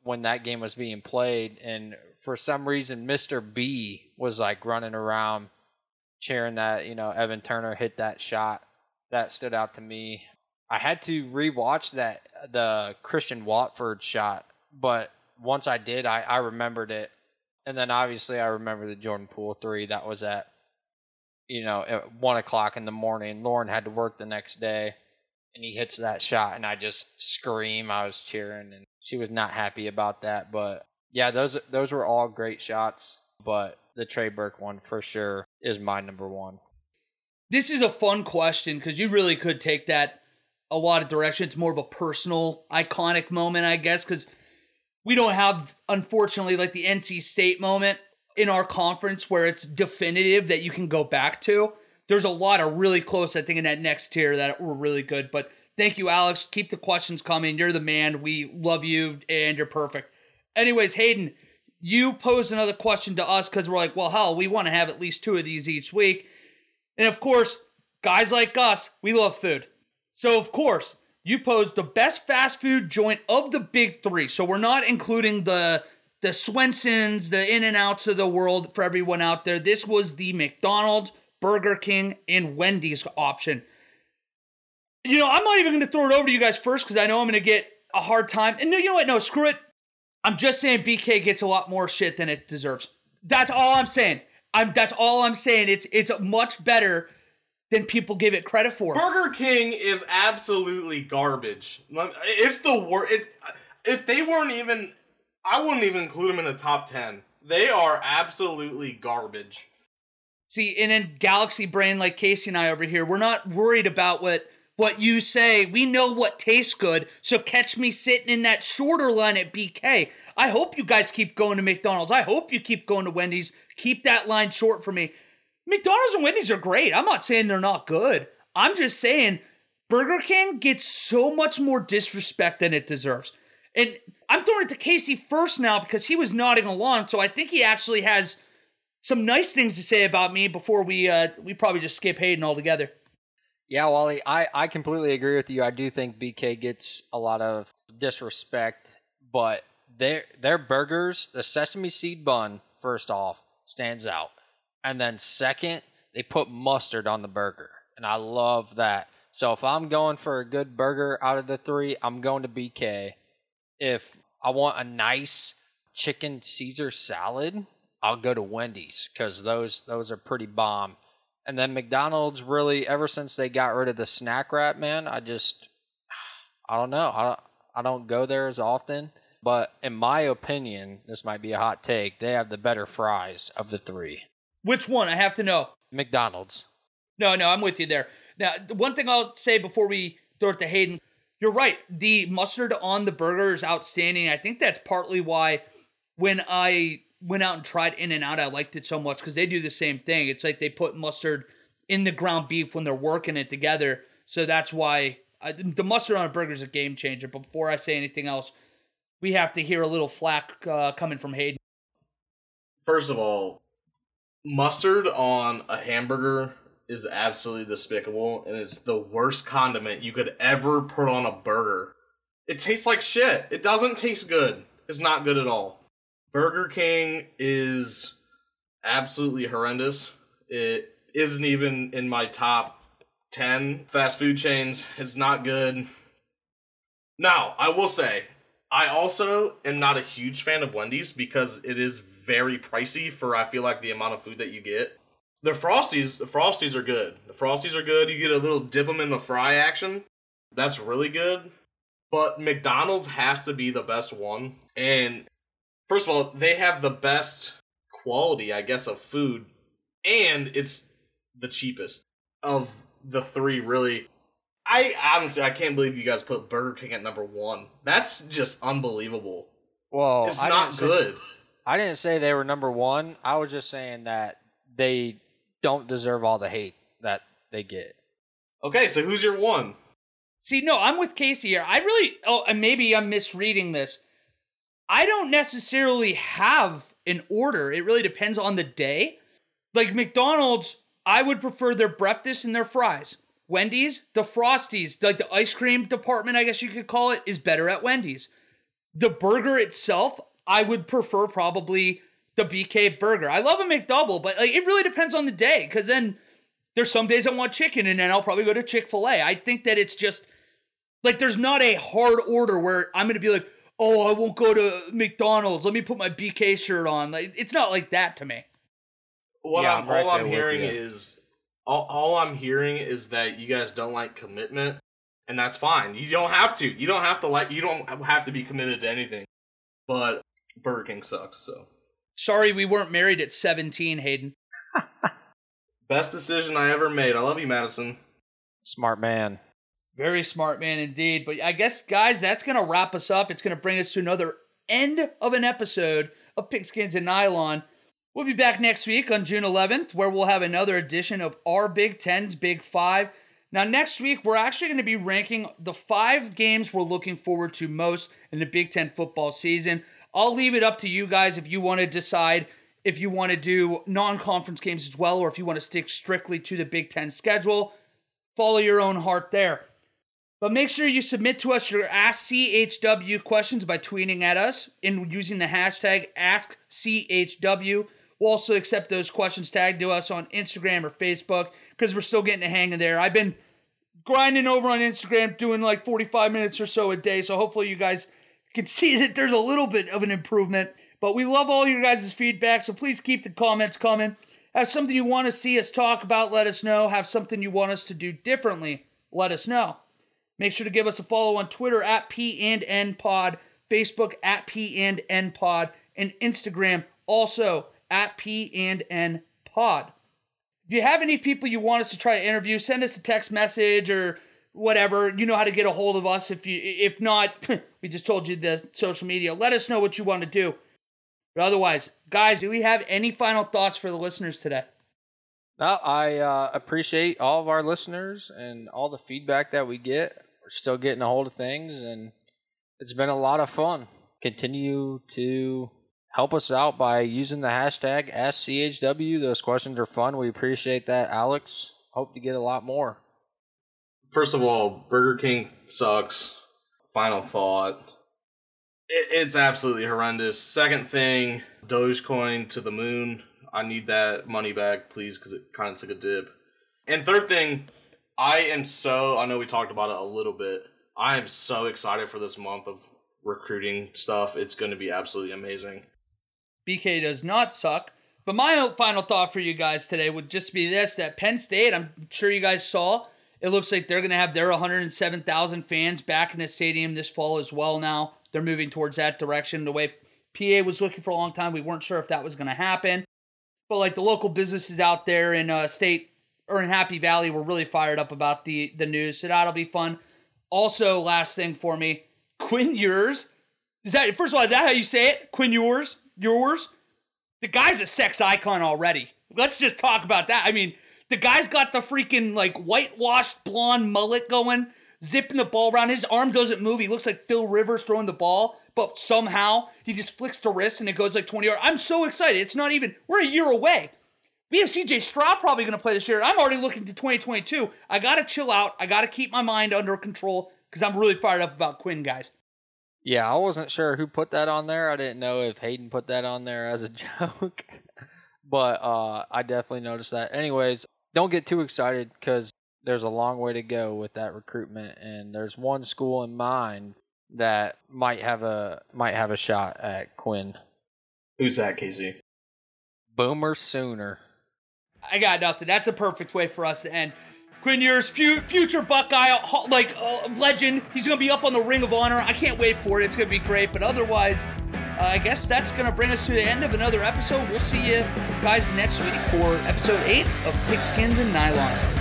Speaker 2: when that game was being played, and for some reason, Mr. B was like running around cheering that, you know, Evan Turner hit that shot. That stood out to me. I had to rewatch that, the Christian Watford shot, but once I did, I, I remembered it. And then obviously, I remember the Jordan Poole three that was at you know, at one o'clock in the morning. Lauren had to work the next day, and he hits that shot, and I just scream. I was cheering, and she was not happy about that. But yeah, those those were all great shots. But the Trey Burke one for sure is my number one.
Speaker 1: This is a fun question because you really could take that a lot of directions. More of a personal, iconic moment, I guess, because we don't have, unfortunately, like the NC State moment in our conference where it's definitive that you can go back to. There's a lot of really close, I think, in that next tier that were really good. But thank you, Alex. Keep the questions coming. You're the man. We love you and you're perfect. Anyways, Hayden, you posed another question to us because we're like, well, hell, we want to have at least two of these each week. And of course, guys like us, we love food. So, of course, you posed the best fast food joint of the big three. So, we're not including the the Swensons, the In and Outs of the world for everyone out there. This was the McDonald's, Burger King, and Wendy's option. You know, I'm not even going to throw it over to you guys first because I know I'm going to get a hard time. And no, you know what? No, screw it. I'm just saying BK gets a lot more shit than it deserves. That's all I'm saying. I'm that's all I'm saying. It's it's much better than people give it credit for.
Speaker 3: Burger King is absolutely garbage. It's the worst. It, if they weren't even I wouldn't even include them in the top 10. They are absolutely garbage.
Speaker 1: See, and in Galaxy Brain, like Casey and I over here, we're not worried about what what you say. We know what tastes good, so catch me sitting in that shorter line at BK. I hope you guys keep going to McDonald's. I hope you keep going to Wendy's. Keep that line short for me. McDonald's and Wendy's are great. I'm not saying they're not good. I'm just saying Burger King gets so much more disrespect than it deserves. And I'm throwing it to Casey first now because he was nodding along, so I think he actually has some nice things to say about me before we uh we probably just skip Hayden altogether.
Speaker 2: Yeah, Wally, I, I completely agree with you. I do think BK gets a lot of disrespect, but their their burgers, the sesame seed bun, first off, stands out. And then second, they put mustard on the burger. And I love that. So if I'm going for a good burger out of the three, I'm going to BK if I want a nice chicken Caesar salad, I'll go to Wendy's because those those are pretty bomb. And then McDonald's really ever since they got rid of the snack wrap, man, I just <sighs> I don't know. I I don't go there as often. But in my opinion, this might be a hot take, they have the better fries of the three.
Speaker 1: Which one? I have to know.
Speaker 2: McDonald's.
Speaker 1: No, no, I'm with you there. Now, one thing I'll say before we throw it to Hayden, you're right. The mustard on the burger is outstanding. I think that's partly why when I went out and tried In and Out, I liked it so much because they do the same thing. It's like they put mustard in the ground beef when they're working it together. So that's why I, the mustard on a burger is a game changer. But before I say anything else, we have to hear a little flack uh, coming from Hayden.
Speaker 3: First of all, mustard on a hamburger is absolutely despicable, and it's the worst condiment you could ever put on a burger. It tastes like shit. It doesn't taste good. It's not good at all. Burger King is absolutely horrendous. It isn't even in my top 10 fast food chains. It's not good. Now, I will say, I also am not a huge fan of Wendy's because it is very pricey for I feel like the amount of food that you get. The Frosties, the Frosties are good. The Frosties are good. You get a little dip them in the fry action. That's really good. But McDonald's has to be the best one. And first of all, they have the best quality, I guess, of food, and it's the cheapest of the three. Really, I honestly I can't believe you guys put Burger King at number one. That's just unbelievable.
Speaker 2: Well,
Speaker 3: it's
Speaker 2: I
Speaker 3: not
Speaker 2: didn't say-
Speaker 3: good.
Speaker 2: I didn't say they were number one. I was just saying that they don't deserve all the hate that they get.
Speaker 3: Okay, so who's your one?
Speaker 1: See, no, I'm with Casey here. I really, oh, and maybe I'm misreading this. I don't necessarily have an order. It really depends on the day. Like McDonald's, I would prefer their breakfast and their fries. Wendy's, the Frosties, like the ice cream department, I guess you could call it, is better at Wendy's. The burger itself, I would prefer probably the BK burger. I love a McDouble, but like it really depends on the day because then there's some days I want chicken and then I'll probably go to Chick fil A. I think that it's just like there's not a hard order where I'm gonna be like, oh, I won't go to McDonald's. Let me put my BK shirt on. Like it's not like that to me.
Speaker 3: What
Speaker 2: Yeah,
Speaker 3: I'm,
Speaker 2: I'm right
Speaker 3: all I'm hearing is all, all I'm hearing is that you guys don't like commitment, and that's fine. You don't have to. You don't have to like. You don't have to be committed to anything. But Burger King sucks. So
Speaker 1: Sorry, we weren't married at 17, Hayden. <laughs>
Speaker 3: best decision I ever made. I love you, Madison.
Speaker 2: Smart man.
Speaker 1: Very smart man indeed. But I guess, guys, that's going to wrap us up. It's going to bring us to another end of an episode of Pigskins and Nylon. We'll be back next week on June 11th, where we'll have another edition of our Big Ten's Big Five. Now, next week, we're actually going to be ranking the five games we're looking forward to most in the Big Ten football season. I'll leave it up to you guys if you want to decide if you want to do non conference games as well, or if you want to stick strictly to the Big Ten schedule. Follow your own heart there. But make sure you submit to us your Ask CHW questions by tweeting at us and using the hashtag AskCHW. We'll also accept those questions tagged to us on Instagram or Facebook because we're still getting the hang of there. I've been grinding over on Instagram, doing like 45 minutes or so a day. So hopefully you guys can see that there's a little bit of an improvement. But we love all your guys' feedback, so please keep the comments coming. Have something you want to see us talk about, let us know. Have something you want us to do differently, let us know. Make sure to give us a follow on Twitter at P and N Pod, Facebook at P and N Pod, and Instagram also at P and N Pod. If you have any people you want us to try to interview, send us a text message or whatever. You know how to get a hold of us. If you if not, <clears throat> we just told you the social media. Let us know what you want to do. But otherwise, guys, do we have any final thoughts for the listeners today?
Speaker 2: No, I uh, appreciate all of our listeners and all the feedback that we get. We're still getting a hold of things, and it's been a lot of fun. Continue to help us out by using the hashtag AskCHW. Those questions are fun. We appreciate that, Alex. Hope to get a lot more.
Speaker 3: First of all, Burger King sucks. Final thought. It, it's absolutely horrendous. Second thing, Dogecoin to the moon. I need that money back, please, because it kind of took a dip. And third thing, I am so. I know we talked about it a little bit. I am so excited for this month of recruiting stuff. It's going to be absolutely amazing.
Speaker 1: BK does not suck. But my final thought for you guys today would just be this that Penn State, I'm sure you guys saw, it looks like they're going to have their 107,000 fans back in the stadium this fall as well now. They're moving towards that direction. The way PA was looking for a long time, we weren't sure if that was going to happen. But like the local businesses out there in uh, state or in Happy Valley were really fired up about the the news. So that'll be fun. Also, last thing for me, Quinn Ewers. Is that first of all, is that how you say it? Quinn Yours? Yours? The guy's a sex icon already. Let's just talk about that. I mean, the guy's got the freaking like whitewashed blonde mullet going, zipping the ball around. His arm doesn't move. He looks like Phil Rivers throwing the ball, but somehow he just flicks the wrist and it goes like 20 yards. I'm so excited. It's not even, we're a year away. We have CJ Stroud probably going to play this year. I'm already looking to 2022. I got to chill out. I got to keep my mind under control because I'm really fired up about Quinn, guys.
Speaker 2: Yeah, I wasn't sure who put that on there. I didn't know if Hayden put that on there as a <laughs> joke, but uh, I definitely noticed that. Anyways, don't get too excited because there's a long way to go with that recruitment, and there's one school in mind that might have a might have a shot at Quinn.
Speaker 3: Who's that, Casey?
Speaker 2: Boomer Sooner.
Speaker 1: I got nothing. That's a perfect way for us to end. Quinn Ewers, fu- future Buckeye, like uh, legend. He's gonna be up on the Ring of Honor. I can't wait for it. It's gonna be great. But otherwise, uh, I guess that's gonna bring us to the end of another episode. We'll see you guys next week for episode eight of Pigskins and Nylon.